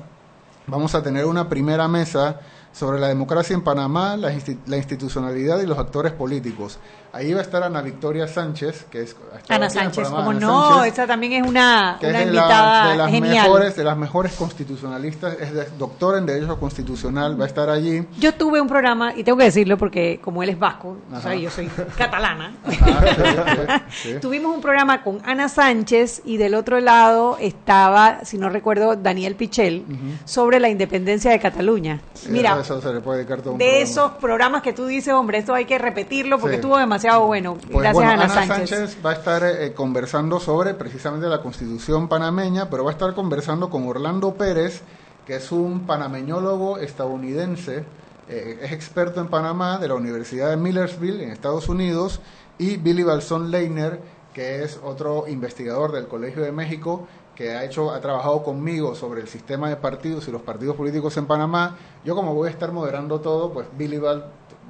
vamos a tener una primera mesa sobre la democracia en Panamá, la, la institucionalidad y los actores políticos. Ahí va a estar Ana Victoria Sánchez, que es Ana Sánchez, como no, Sánchez, esa también es una, que una es de, la- invitada de las genial. mejores de las mejores constitucionalistas, es de- doctora en Derecho Constitucional, va a estar allí. Yo tuve un programa, y tengo que decirlo porque como él es vasco, o sea, yo soy catalana, Ajá, sí, sí, sí. tuvimos un programa con Ana Sánchez y del otro lado estaba, si no recuerdo, Daniel Pichel, sobre la independencia de Cataluña. Mira, eso, se le puede dedicar todo un de programa. esos programas que tú dices, hombre, esto hay que repetirlo porque Sí. estuvo demasiado bueno. Pues, Gracias bueno, a Ana, Ana Sánchez. Sánchez va a estar eh, conversando sobre precisamente la constitución panameña, pero va a estar conversando con Orlando Pérez, que es un panameñólogo estadounidense, eh, es experto en Panamá de la Universidad de Millersville en Estados Unidos, y Billy Balsón Leiner, que es otro investigador del Colegio de México, que ha hecho, ha trabajado conmigo sobre el sistema de partidos y los partidos políticos en Panamá. Yo como voy a estar moderando todo, pues Billy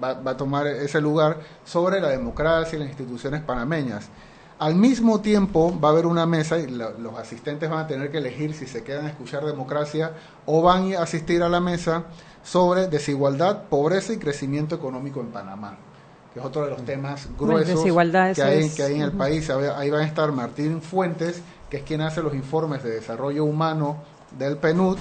va, va a tomar ese lugar sobre la democracia y las instituciones panameñas. Al mismo tiempo va a haber una mesa y la- los asistentes van a tener que elegir si se quedan a escuchar democracia o van a asistir a la mesa sobre desigualdad, pobreza y crecimiento económico en Panamá, que es otro de los temas Bueno, gruesos que hay, es- que hay en el país. Ahí va a estar Martín Fuentes, que es quien hace los informes de desarrollo humano del PNUD,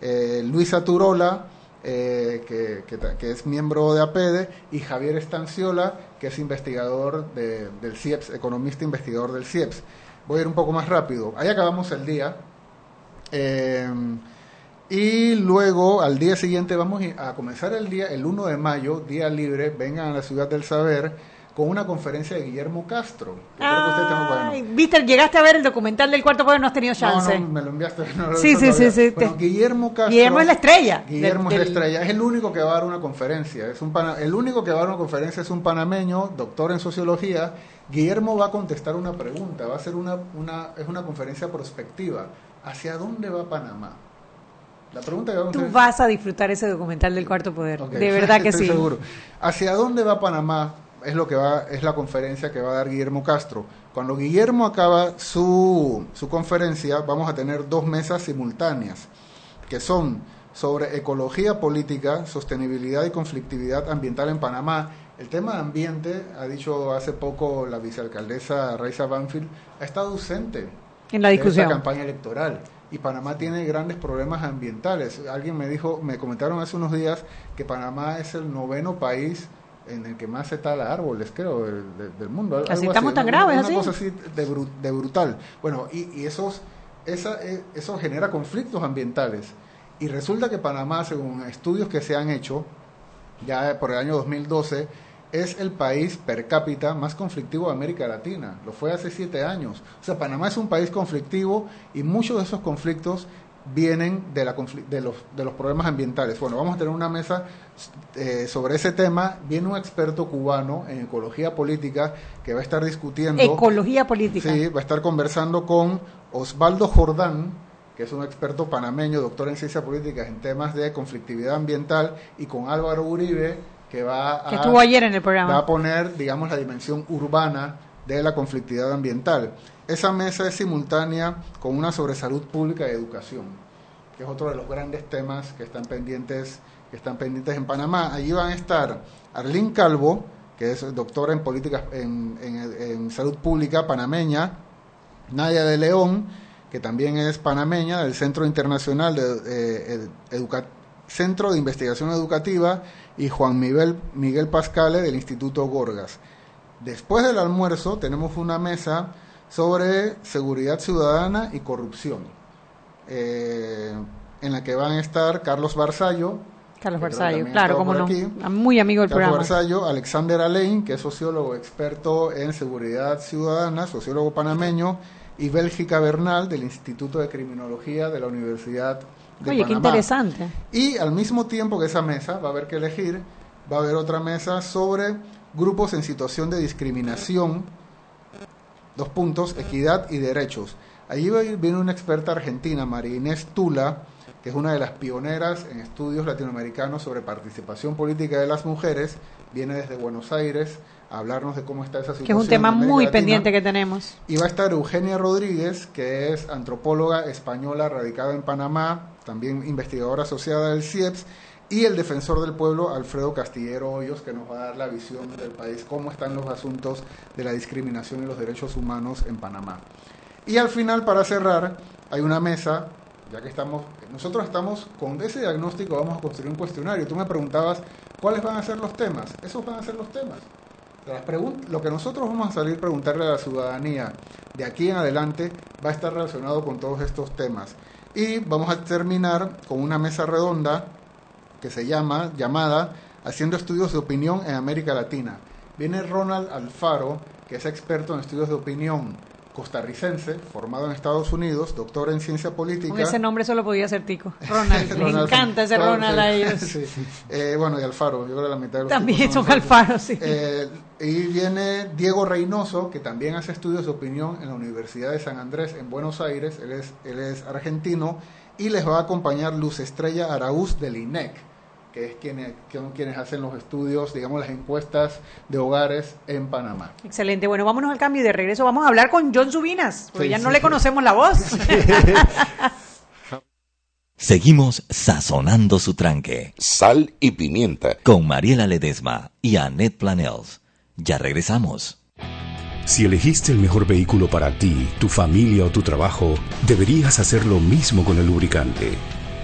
eh, Luisa Turola, eh, que, es miembro de APEDE, y Javier Estanciola, que es investigador del CIEPS, economista investigador del CIEPS. Voy a ir un poco más rápido. Ahí acabamos el día. Eh, y luego, al día siguiente, vamos a comenzar el día, el 1 de mayo, día libre, vengan a la ciudad del saber con una conferencia de Guillermo Castro. Ay, Víctor, llegaste a ver el documental del cuarto poder, no has tenido chance. No, no, me lo enviaste. No sí, sí, sí, sí, Guillermo Castro. Guillermo es la estrella. Guillermo es la estrella. Es el único que va a dar una conferencia. Es un el único que va a dar una conferencia es un panameño, doctor en sociología. Guillermo va a contestar una pregunta. Va a ser una, una, es una conferencia prospectiva. ¿Hacia dónde va Panamá? La pregunta que vamos Tú vas a disfrutar ese documental del Cuarto Poder. De verdad que sí. seguro. ¿Hacia dónde va Panamá? Es lo que va, es la conferencia que va a dar Guillermo Castro. Cuando Guillermo acaba su, su conferencia, vamos a tener dos mesas simultáneas, que son sobre ecología política, sostenibilidad y conflictividad ambiental en Panamá. El tema de ambiente, ha dicho hace poco la vicealcaldesa Raiza Banfield, ha estado ausente en la discusión. De campaña electoral. Y Panamá tiene grandes problemas ambientales. Alguien me dijo, me comentaron hace unos días que Panamá es el noveno país en el que más se tala árboles, creo, del, mundo. Así estamos tan graves, una, cosa así de, brutal. Bueno, y, esos, esa, eh, eso genera conflictos ambientales. Y resulta que Panamá, según estudios que se han hecho, ya por el año 2012, es el país per cápita más conflictivo de América Latina. Lo fue hace siete años. O sea, Panamá es un país conflictivo y muchos de esos conflictos vienen de, la, de, los, de los problemas ambientales. Bueno, vamos a tener una mesa eh, sobre ese tema. Viene un experto cubano en ecología política que va a estar discutiendo. Ecología política. Sí, va a estar conversando con Osvaldo Jordán, que es un experto panameño, doctor en ciencias políticas en temas de conflictividad ambiental, y con Álvaro Uribe, que va a, que estuvo ayer en el programa. va a poner, digamos, la dimensión urbana de la conflictividad ambiental. Esa mesa es simultánea con una sobre salud pública y educación, que es otro de los grandes temas que están pendientes, que están pendientes en Panamá. Allí van a estar Arlín Calvo, que es doctora en políticas en, salud pública panameña, Nadia de León, que también es panameña, del Centro Internacional de Centro de Investigación Educativa, y Juan Miguel, Miguel Pascale del Instituto Gorgas. Después del almuerzo tenemos una mesa sobre seguridad ciudadana y corrupción, eh, en la que van a estar Carlos Barzallo. Carlos Barzallo, claro, como no. Muy amigo del Carlos Barzallo, Alexander Alain, que es sociólogo experto en seguridad ciudadana, sociólogo panameño, y Bélgica Bernal, del Instituto de Criminología de la Universidad de Oye, qué interesante. Y al mismo tiempo que esa mesa, va a haber que elegir, va a haber otra mesa sobre grupos en situación de discriminación Dos puntos, equidad y derechos. Allí viene una experta argentina, María Inés Tula, que es una de las pioneras en estudios latinoamericanos sobre participación política de las mujeres. Viene desde Buenos Aires a hablarnos de cómo está esa situación. Que es un tema muy pendiente que tenemos. Y va a estar Eugenia Rodríguez, que es antropóloga española radicada en Panamá, también investigadora asociada del CIEPS y el defensor del pueblo, Alfredo Castillero Hoyos, que nos va a dar la visión del país, cómo están los asuntos de la discriminación y los derechos humanos en Panamá. Y al final, para cerrar, hay una mesa, ya que estamos, nosotros estamos con ese diagnóstico, vamos a construir un cuestionario. Tú me preguntabas cuáles van a ser los temas. Esos van a ser los temas. Las lo que nosotros vamos a salir a preguntarle a la ciudadanía de aquí en adelante va a estar relacionado con todos estos temas. Y vamos a terminar con una mesa redonda que se llama, llamada Haciendo Estudios de Opinión en América Latina. Viene Ronald Alfaro, que es experto en estudios de opinión costarricense, formado en Estados Unidos, doctor en ciencia política. Con ese nombre solo podía ser Tico. Ronald, me encanta ese Ronald a ellos. Eh, bueno, y Alfaro, yo creo que la mitad de los También son Alfaro, sí. Eh, y viene Diego Reynoso, que también hace estudios de opinión en la Universidad de San Andrés, en Buenos Aires. Él es, él es argentino. Y les va a acompañar Luz Estrella Araúz del INEC que es quienes, que son quienes hacen los estudios, digamos, las encuestas de hogares en Panamá. Excelente. Bueno, vámonos al cambio y de regreso vamos a hablar con John Subinas, porque ya no le conocemos la voz. Seguimos sazonando su tranque. Sal y pimienta. Con Mariela Ledesma y Annette Planels. Ya regresamos. Si elegiste el mejor vehículo para ti, tu familia o tu trabajo, deberías hacer lo mismo con el lubricante.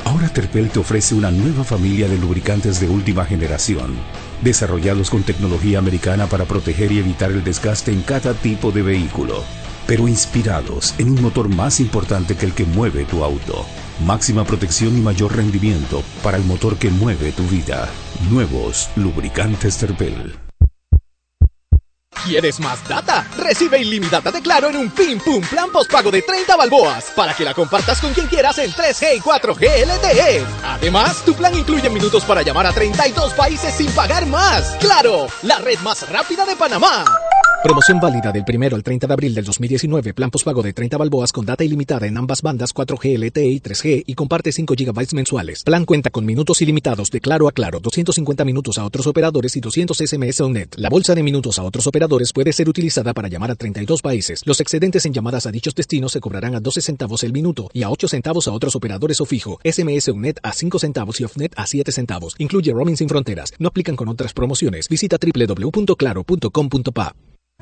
Ahora Terpel te ofrece una nueva familia de lubricantes de última generación, desarrollados con tecnología americana para proteger y evitar el desgaste en cada tipo de vehículo, pero inspirados en un motor más importante que el que mueve tu auto. Máxima protección y mayor rendimiento para el motor que mueve tu vida. Nuevos lubricantes Terpel. ¿Quieres más data? Recibe ilimitada de Claro en un Pim Pum Plan Postpago de 30 balboas para que la compartas con quien quieras en 3G y 4G LTE. Además, tu plan incluye minutos para llamar a 32 países sin pagar más. ¡Claro! La red más rápida de Panamá. Promoción válida del 1 al 30 de abril del 2019. Plan postpago de 30 balboas con data ilimitada en ambas bandas 4G LTE y 3G y comparte 5 GB mensuales. Plan cuenta con minutos ilimitados de Claro a Claro, 250 minutos a otros operadores y 200 SMS o net. La bolsa de minutos a otros operadores puede ser utilizada para llamar a 32 países. Los excedentes en llamadas a dichos destinos se cobrarán a 12 centavos el minuto y a 8 centavos a otros operadores o fijo. SMS o net a 5 centavos y OFNET a 7 centavos. Incluye roaming sin fronteras. No aplican con otras promociones. Visita www.claro.com.pa.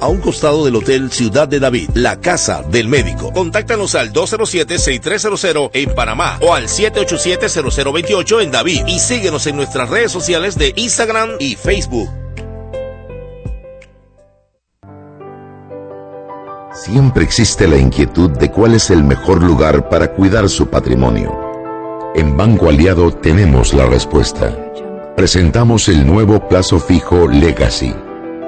a un costado del Hotel Ciudad de David, la casa del médico. Contáctanos al 207-6300 en Panamá o al 787-0028 en David y síguenos en nuestras redes sociales de Instagram y Facebook. Siempre existe la inquietud de cuál es el mejor lugar para cuidar su patrimonio. En Banco Aliado tenemos la respuesta. Presentamos el nuevo plazo fijo Legacy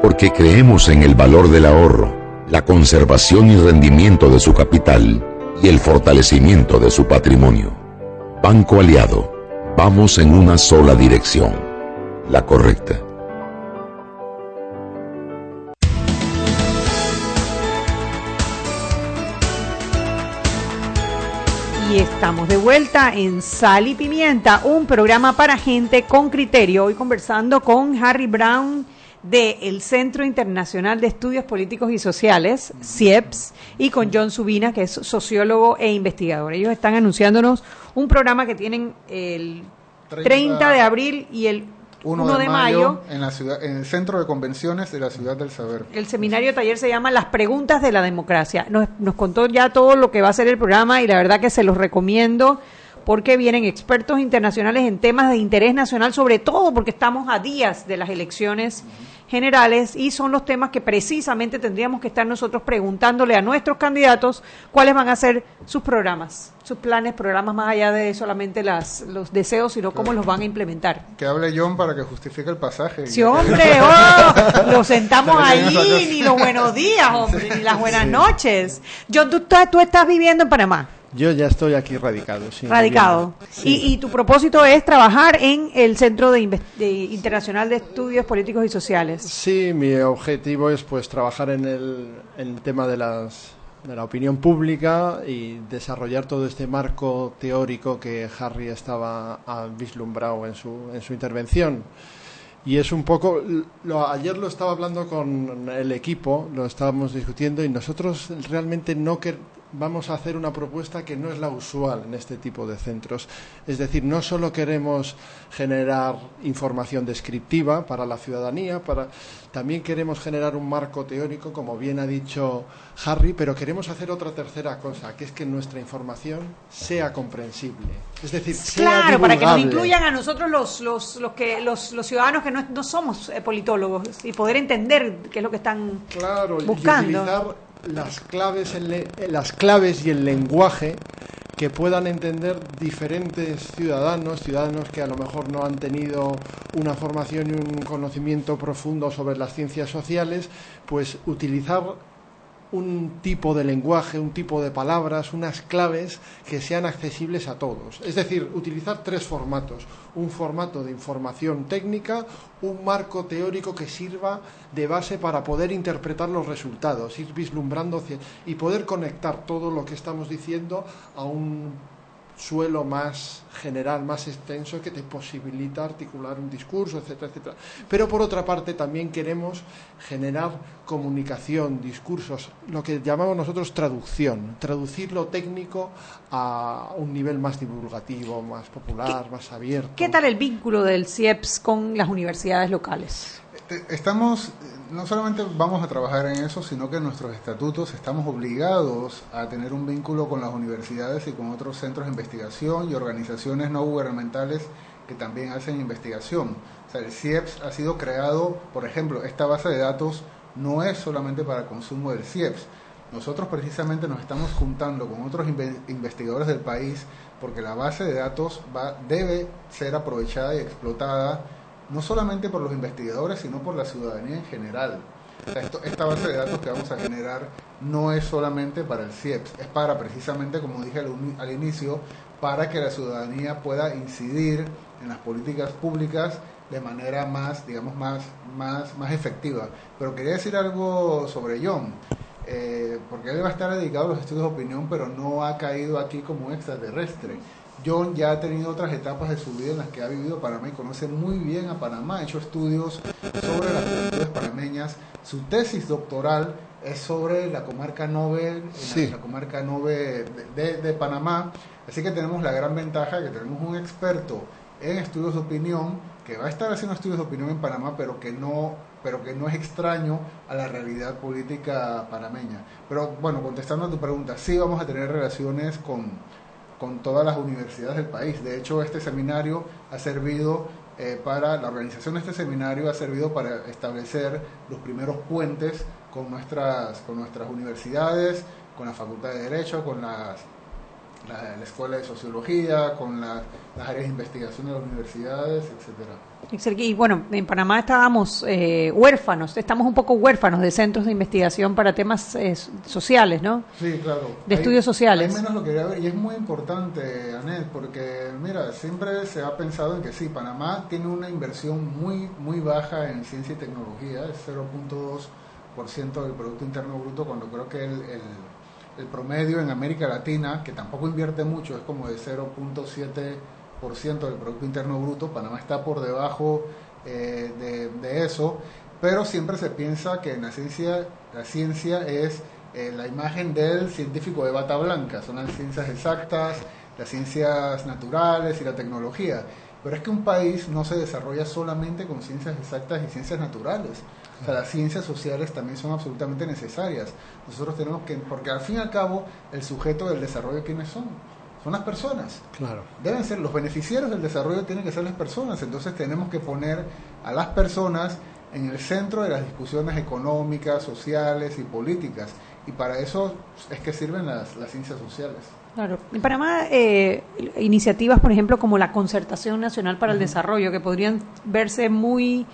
porque creemos en el valor del ahorro, la conservación y rendimiento de su capital y el fortalecimiento de su patrimonio. Banco Aliado, vamos en una sola dirección, la correcta. Y estamos de vuelta en Sal y Pimienta, un programa para gente con criterio. Hoy conversando con Harry Brown del Centro Internacional de Estudios Políticos y Sociales, CIEPS, y con John Subina, que es sociólogo e investigador. Ellos están anunciándonos un programa que tienen el 30, de abril y el 1, de, mayo, en, la ciudad, en el Centro de Convenciones de la Ciudad del Saber. El seminario taller se llama Las Preguntas de la Democracia. Nos, nos contó ya todo lo que va a ser el programa y la verdad que se los recomiendo porque vienen expertos internacionales en temas de interés nacional, sobre todo porque estamos a días de las elecciones generales y son los temas que precisamente tendríamos que estar nosotros preguntándole a nuestros candidatos cuáles van a ser sus programas, sus planes, programas más allá de solamente las, los deseos, sino cómo los van a implementar. Que hable John para que justifique el pasaje. Sí, hombre, oh, lo sentamos ahí, ni los buenos días, hombre, ni las buenas noches. John, ¿tú, tú estás viviendo en Panamá. Yo ya estoy aquí radicado, sí. Radicado. Y, tu propósito es trabajar en el Centro de, Internacional de Estudios Políticos y Sociales. Sí, mi objetivo es pues trabajar en el, en el tema de las de la opinión pública y desarrollar todo este marco teórico que Harry estaba vislumbrado en su, en su intervención. Y es un poco, lo, ayer lo estaba hablando con el equipo, lo estábamos discutiendo y nosotros realmente no, que, vamos a hacer una propuesta que no es la usual en este tipo de centros. Es decir, no solo queremos generar información descriptiva para la ciudadanía, para, también queremos generar un marco teórico, como bien ha dicho Harry, pero queremos hacer otra tercera cosa, que es que nuestra información sea comprensible. Es decir, sea claro, para que nos incluyan a nosotros los, los, los que, los, los ciudadanos que no, no somos eh, politólogos y poder entender qué es lo que están claro, buscando las claves, las claves y el lenguaje que puedan entender diferentes ciudadanos, ciudadanos que a lo mejor no han tenido una formación y un conocimiento profundo sobre las ciencias sociales, pues utilizar un tipo de lenguaje, un tipo de palabras, unas claves que sean accesibles a todos. Es decir, utilizar tres formatos. Un formato de información técnica, un marco teórico que sirva de base para poder interpretar los resultados, ir vislumbrando y poder conectar todo lo que estamos diciendo a un suelo más general, más extenso, que te posibilita articular un discurso, etcétera, etcétera. Pero por otra parte también queremos generar comunicación, discursos, lo que llamamos nosotros traducción, traducir lo técnico a un nivel más divulgativo, más popular, más abierto. ¿Qué tal el vínculo del CIEPS con las universidades locales? Estamos, no solamente vamos a trabajar en eso, sino que en nuestros estatutos estamos obligados a tener un vínculo con las universidades y con otros centros de investigación y organizaciones no gubernamentales que también hacen investigación. O sea, el CIEPS ha sido creado, por ejemplo, esta base de datos no es solamente para consumo del CIEPS. Nosotros precisamente nos estamos juntando con otros investigadores del país porque la base de datos va, debe ser aprovechada y explotada no solamente por los investigadores, sino por la ciudadanía en general. esta base de datos que vamos a generar no es solamente para el CIEPS, es para precisamente, como dije al, inicio, para que la ciudadanía pueda incidir en las políticas públicas de manera más, digamos, más, más, más efectiva. Pero quería decir algo sobre John, eh, porque él va a estar dedicado a los estudios de opinión, pero no ha caído aquí como extraterrestre. John ya ha tenido otras etapas de su vida en las que ha vivido Panamá y conoce muy bien a Panamá, ha hecho estudios sobre las juventudes panameñas. Su tesis doctoral es sobre la comarca Nove, la, comarca de, Panamá. Así que tenemos la gran ventaja de que tenemos un experto en estudios de opinión que va a estar haciendo estudios de opinión en Panamá, pero que no, pero que no es extraño a la realidad política panameña. Pero bueno, contestando a tu pregunta, sí vamos a tener relaciones con con todas las universidades del país. De hecho, este seminario ha servido eh, para, la organización de este seminario ha servido para establecer los primeros puentes con nuestras, con nuestras universidades, con la Facultad de Derecho, con las la, Escuela de Sociología, con las áreas de investigación de las universidades, etcétera. Y bueno, en Panamá estábamos eh, huérfanos, estamos un poco huérfanos de centros de investigación para temas eh, sociales, ¿no? Sí, claro. De estudios sociales. menos lo y es muy importante, Anet, porque mira, siempre se ha pensado en que sí, Panamá tiene una inversión muy, muy baja en ciencia y tecnología, es 0.2% del Producto Interno Bruto, cuando creo que el el promedio en América Latina, que tampoco invierte mucho, es como de 0.7% del Producto Interno Bruto, Panamá está por debajo eh, de, eso, pero siempre se piensa que en la ciencia, la ciencia es eh, la imagen del científico de bata blanca, son las ciencias exactas, las ciencias naturales y la tecnología. Pero es que un país no se desarrolla solamente con ciencias exactas y ciencias naturales. O sea, las ciencias sociales también son absolutamente necesarias. Nosotros tenemos que, porque al fin y al cabo, el sujeto del desarrollo, ¿quiénes son? Son las personas. Claro. Deben ser, los beneficiarios del desarrollo tienen que ser las personas. Entonces tenemos que poner a las personas en el centro de las discusiones económicas, sociales y políticas. Y para eso es que sirven las, ciencias sociales. Claro. En Panamá, eh, iniciativas, por ejemplo, como la Concertación Nacional para el Desarrollo, que podrían verse muy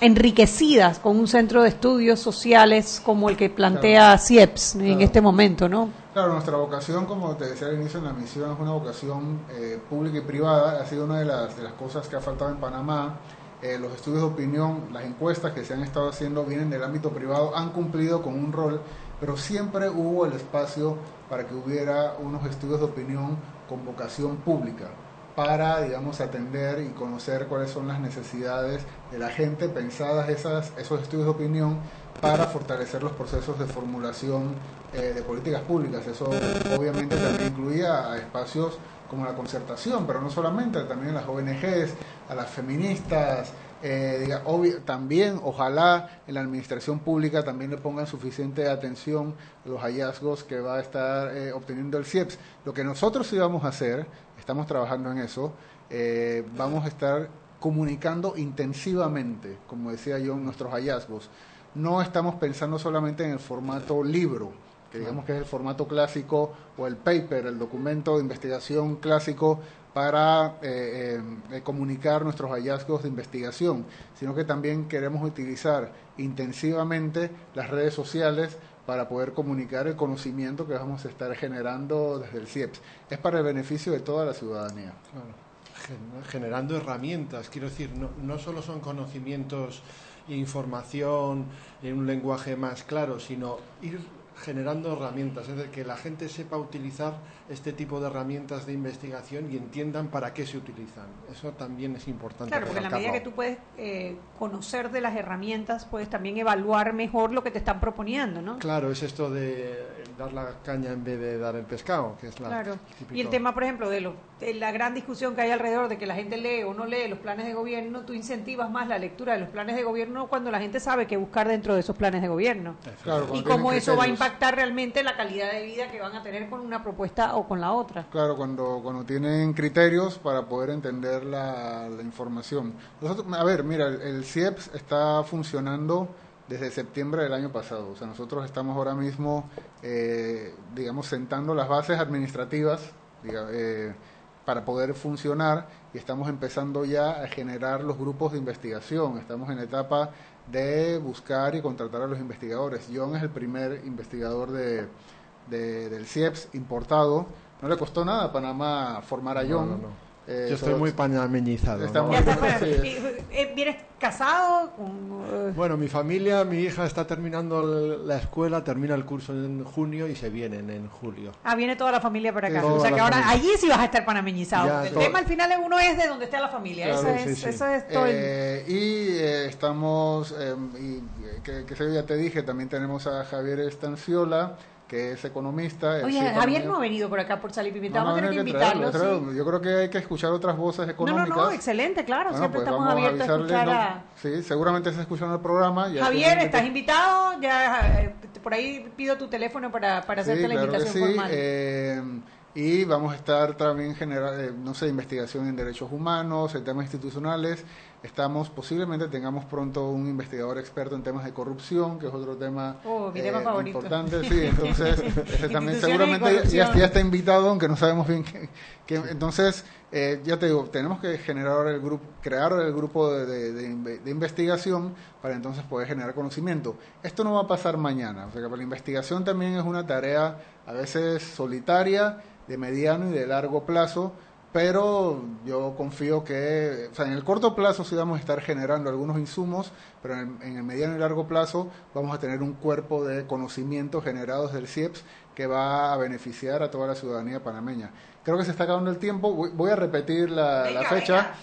enriquecidas con un centro de estudios sociales como el que plantea CIEPS en este momento, ¿no? Claro, nuestra vocación, como te decía al inicio en la misión, es una vocación eh, pública y privada. Ha sido una de las, de las cosas que ha faltado en Panamá. Eh, los estudios de opinión, las encuestas que se han estado haciendo vienen del ámbito privado, han cumplido con un rol, pero siempre hubo el espacio para que hubiera unos estudios de opinión con vocación pública para, digamos, atender y conocer cuáles son las necesidades de la gente, pensadas esas, esos estudios de opinión para fortalecer los procesos de formulación eh, de políticas públicas. Eso obviamente también incluía a espacios como la concertación, pero no solamente, también a las ONGs, a las feministas, eh, también ojalá en la administración pública también le pongan suficiente atención a los hallazgos que va a estar eh, obteniendo el CIEPS. Lo que nosotros íbamos a hacer, estamos trabajando en eso, eh, vamos a estar comunicando intensivamente, como decía yo, nuestros hallazgos. No estamos pensando solamente en el formato libro, que digamos que es el formato clásico, o el paper, el documento de investigación clásico para eh, eh, comunicar nuestros hallazgos de investigación, sino que también queremos utilizar intensivamente las redes sociales para poder comunicar el conocimiento que vamos a estar generando desde el CIEPS. Es para el beneficio de toda la ciudadanía. Generando herramientas, quiero decir, no, no solo son conocimientos e información en un lenguaje más claro, sino ir generando herramientas, es decir, que la gente sepa utilizar este tipo de herramientas de investigación y entiendan para qué se utilizan. Eso también es importante. Claro, porque en la medida que tú puedes eh, conocer de las herramientas, puedes también evaluar mejor lo que te están proponiendo, ¿no? Claro, es esto de dar la caña en vez de dar el pescado, que es la Claro. Y el tema, por ejemplo, de, lo, de la gran discusión que hay alrededor de que la gente lee o no lee los planes de gobierno, tú incentivas más la lectura de los planes de gobierno cuando la gente sabe qué buscar dentro de esos planes de gobierno. Claro, y cómo eso va a impactar realmente la calidad de vida que van a tener con una propuesta o con la otra. Claro, cuando, cuando tienen criterios para poder entender la, la información. Nosotros, a ver, mira, el CIEPS está funcionando desde septiembre del año pasado. O sea, nosotros estamos ahora mismo, eh, digamos, sentando las bases administrativas diga- eh, para poder funcionar y estamos empezando ya a generar los grupos de investigación. Estamos en etapa de buscar y contratar a los investigadores. John es el primer investigador de, de- del CIEPS importado. No le costó nada a Panamá formar a No, John. no, no. Eh, Yo estoy muy panameñizado. Está ¿no? muy- Ya está, bueno, Sí. y, ¿Vienes casado? Bueno, mi familia, mi hija está terminando la escuela, termina el curso en junio y se vienen en julio. Ah, viene toda la familia para acá. Sí, o sea que ahora familia. allí sí vas a estar panameñizado. Ya, el todo. tema al final es uno es de donde esté la familia. Claro, eso, sí, es, sí. eso es todo. el- Eh, y eh, estamos, eh, y, eh, que, que ya te dije, también tenemos a Javier Estanciola, que es economista. Oye, sí, Javier no ha venido por acá por Sal y Pimienta. No, no, Vamos a tener que que invitarlo. traerlo. sí. Yo creo que hay que escuchar otras voces No, económicas. no, no, excelente, claro. Bueno, siempre pues estamos abiertos a escuchar ¿no? a... Sí, seguramente está escuchando el programa. ya Javier, estás invitado. Ya eh, por ahí pido tu teléfono para, para Sí, hacerte la claro que invitación sí. formal. eh, y vamos a estar también generando, no sé, investigación en derechos humanos, en temas institucionales. Estamos, posiblemente tengamos pronto un investigador experto en temas de corrupción, que es otro tema, eh, Oh, mi tema favorito. importante. Sí, entonces, ese también seguramente ya, ya está invitado, aunque no sabemos bien qué. qué- entonces, eh, ya te digo, tenemos que generar el grupo, crear el grupo de, de- de de investigación para entonces poder generar conocimiento. Esto no va a pasar mañana, o sea que la investigación también es una tarea a veces solitaria, de mediano y de largo plazo, pero yo confío que, o sea, en el corto plazo sí vamos a estar generando algunos insumos, pero en el, en el mediano y largo plazo vamos a tener un cuerpo de conocimientos generados del CIEPS que va a beneficiar a toda la ciudadanía panameña. Creo que se está acabando el tiempo, voy, voy a repetir la, la Venga, fecha.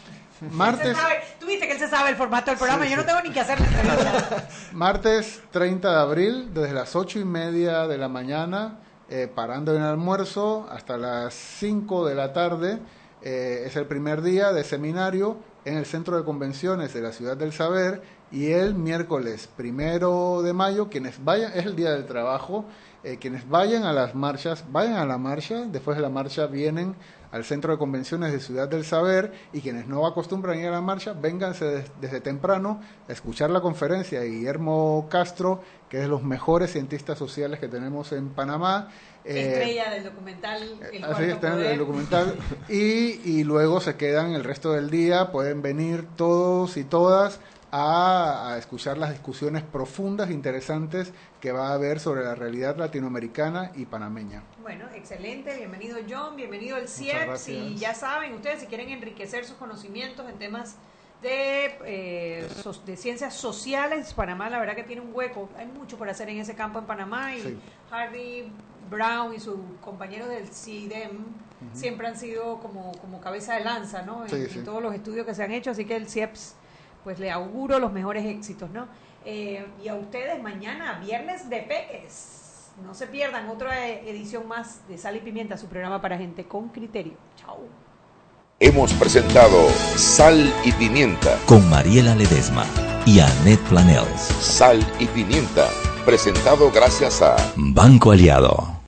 Él Martes, Tú viste que él se sabe el formato del programa. Yo no tengo ni que hacer la entrevista. Martes 30 de abril, desde las ocho y media de la mañana, eh, parando en el almuerzo, hasta las 5 de la tarde. Eh, es el primer día de seminario en el Centro de Convenciones de la Ciudad del Saber. Y el miércoles primero de mayo, quienes vayan, es el día del trabajo, eh, quienes vayan a las marchas, vayan a la marcha, después de la marcha vienen al Centro de Convenciones de Ciudad del Saber y quienes no acostumbran ir a la marcha, vénganse des- desde temprano a escuchar la conferencia de Guillermo Castro, que es de los mejores cientistas sociales que tenemos en Panamá. Eh, Estrella del documental El Así está en el documental. Y, y luego se quedan el resto del día, pueden venir todos y todas a, a escuchar las discusiones profundas, interesantes que va a haber sobre la realidad latinoamericana y panameña. Bueno, excelente. Bienvenido John, bienvenido el CIEPS. gracias. Y ya saben, ustedes si quieren enriquecer sus conocimientos en temas de, eh, so- de ciencias sociales, Panamá la verdad que tiene un hueco. Hay mucho por hacer en ese campo en Panamá y Sí. Harvey Brown y sus compañeros del CIDEM siempre han sido como, como cabeza de lanza ¿no? en, Sí, en todos los estudios que se han hecho. Así que el CIEPS pues le auguro los mejores éxitos, ¿no? Eh, y a ustedes mañana, viernes de Peques. No se pierdan otra eh, edición más de Sal y Pimienta, su programa para gente con criterio. Chao. Hemos presentado Sal y Pimienta. Con Mariela Ledesma y Annette Planels. Sal y Pimienta. Presentado gracias a Banco Aliado.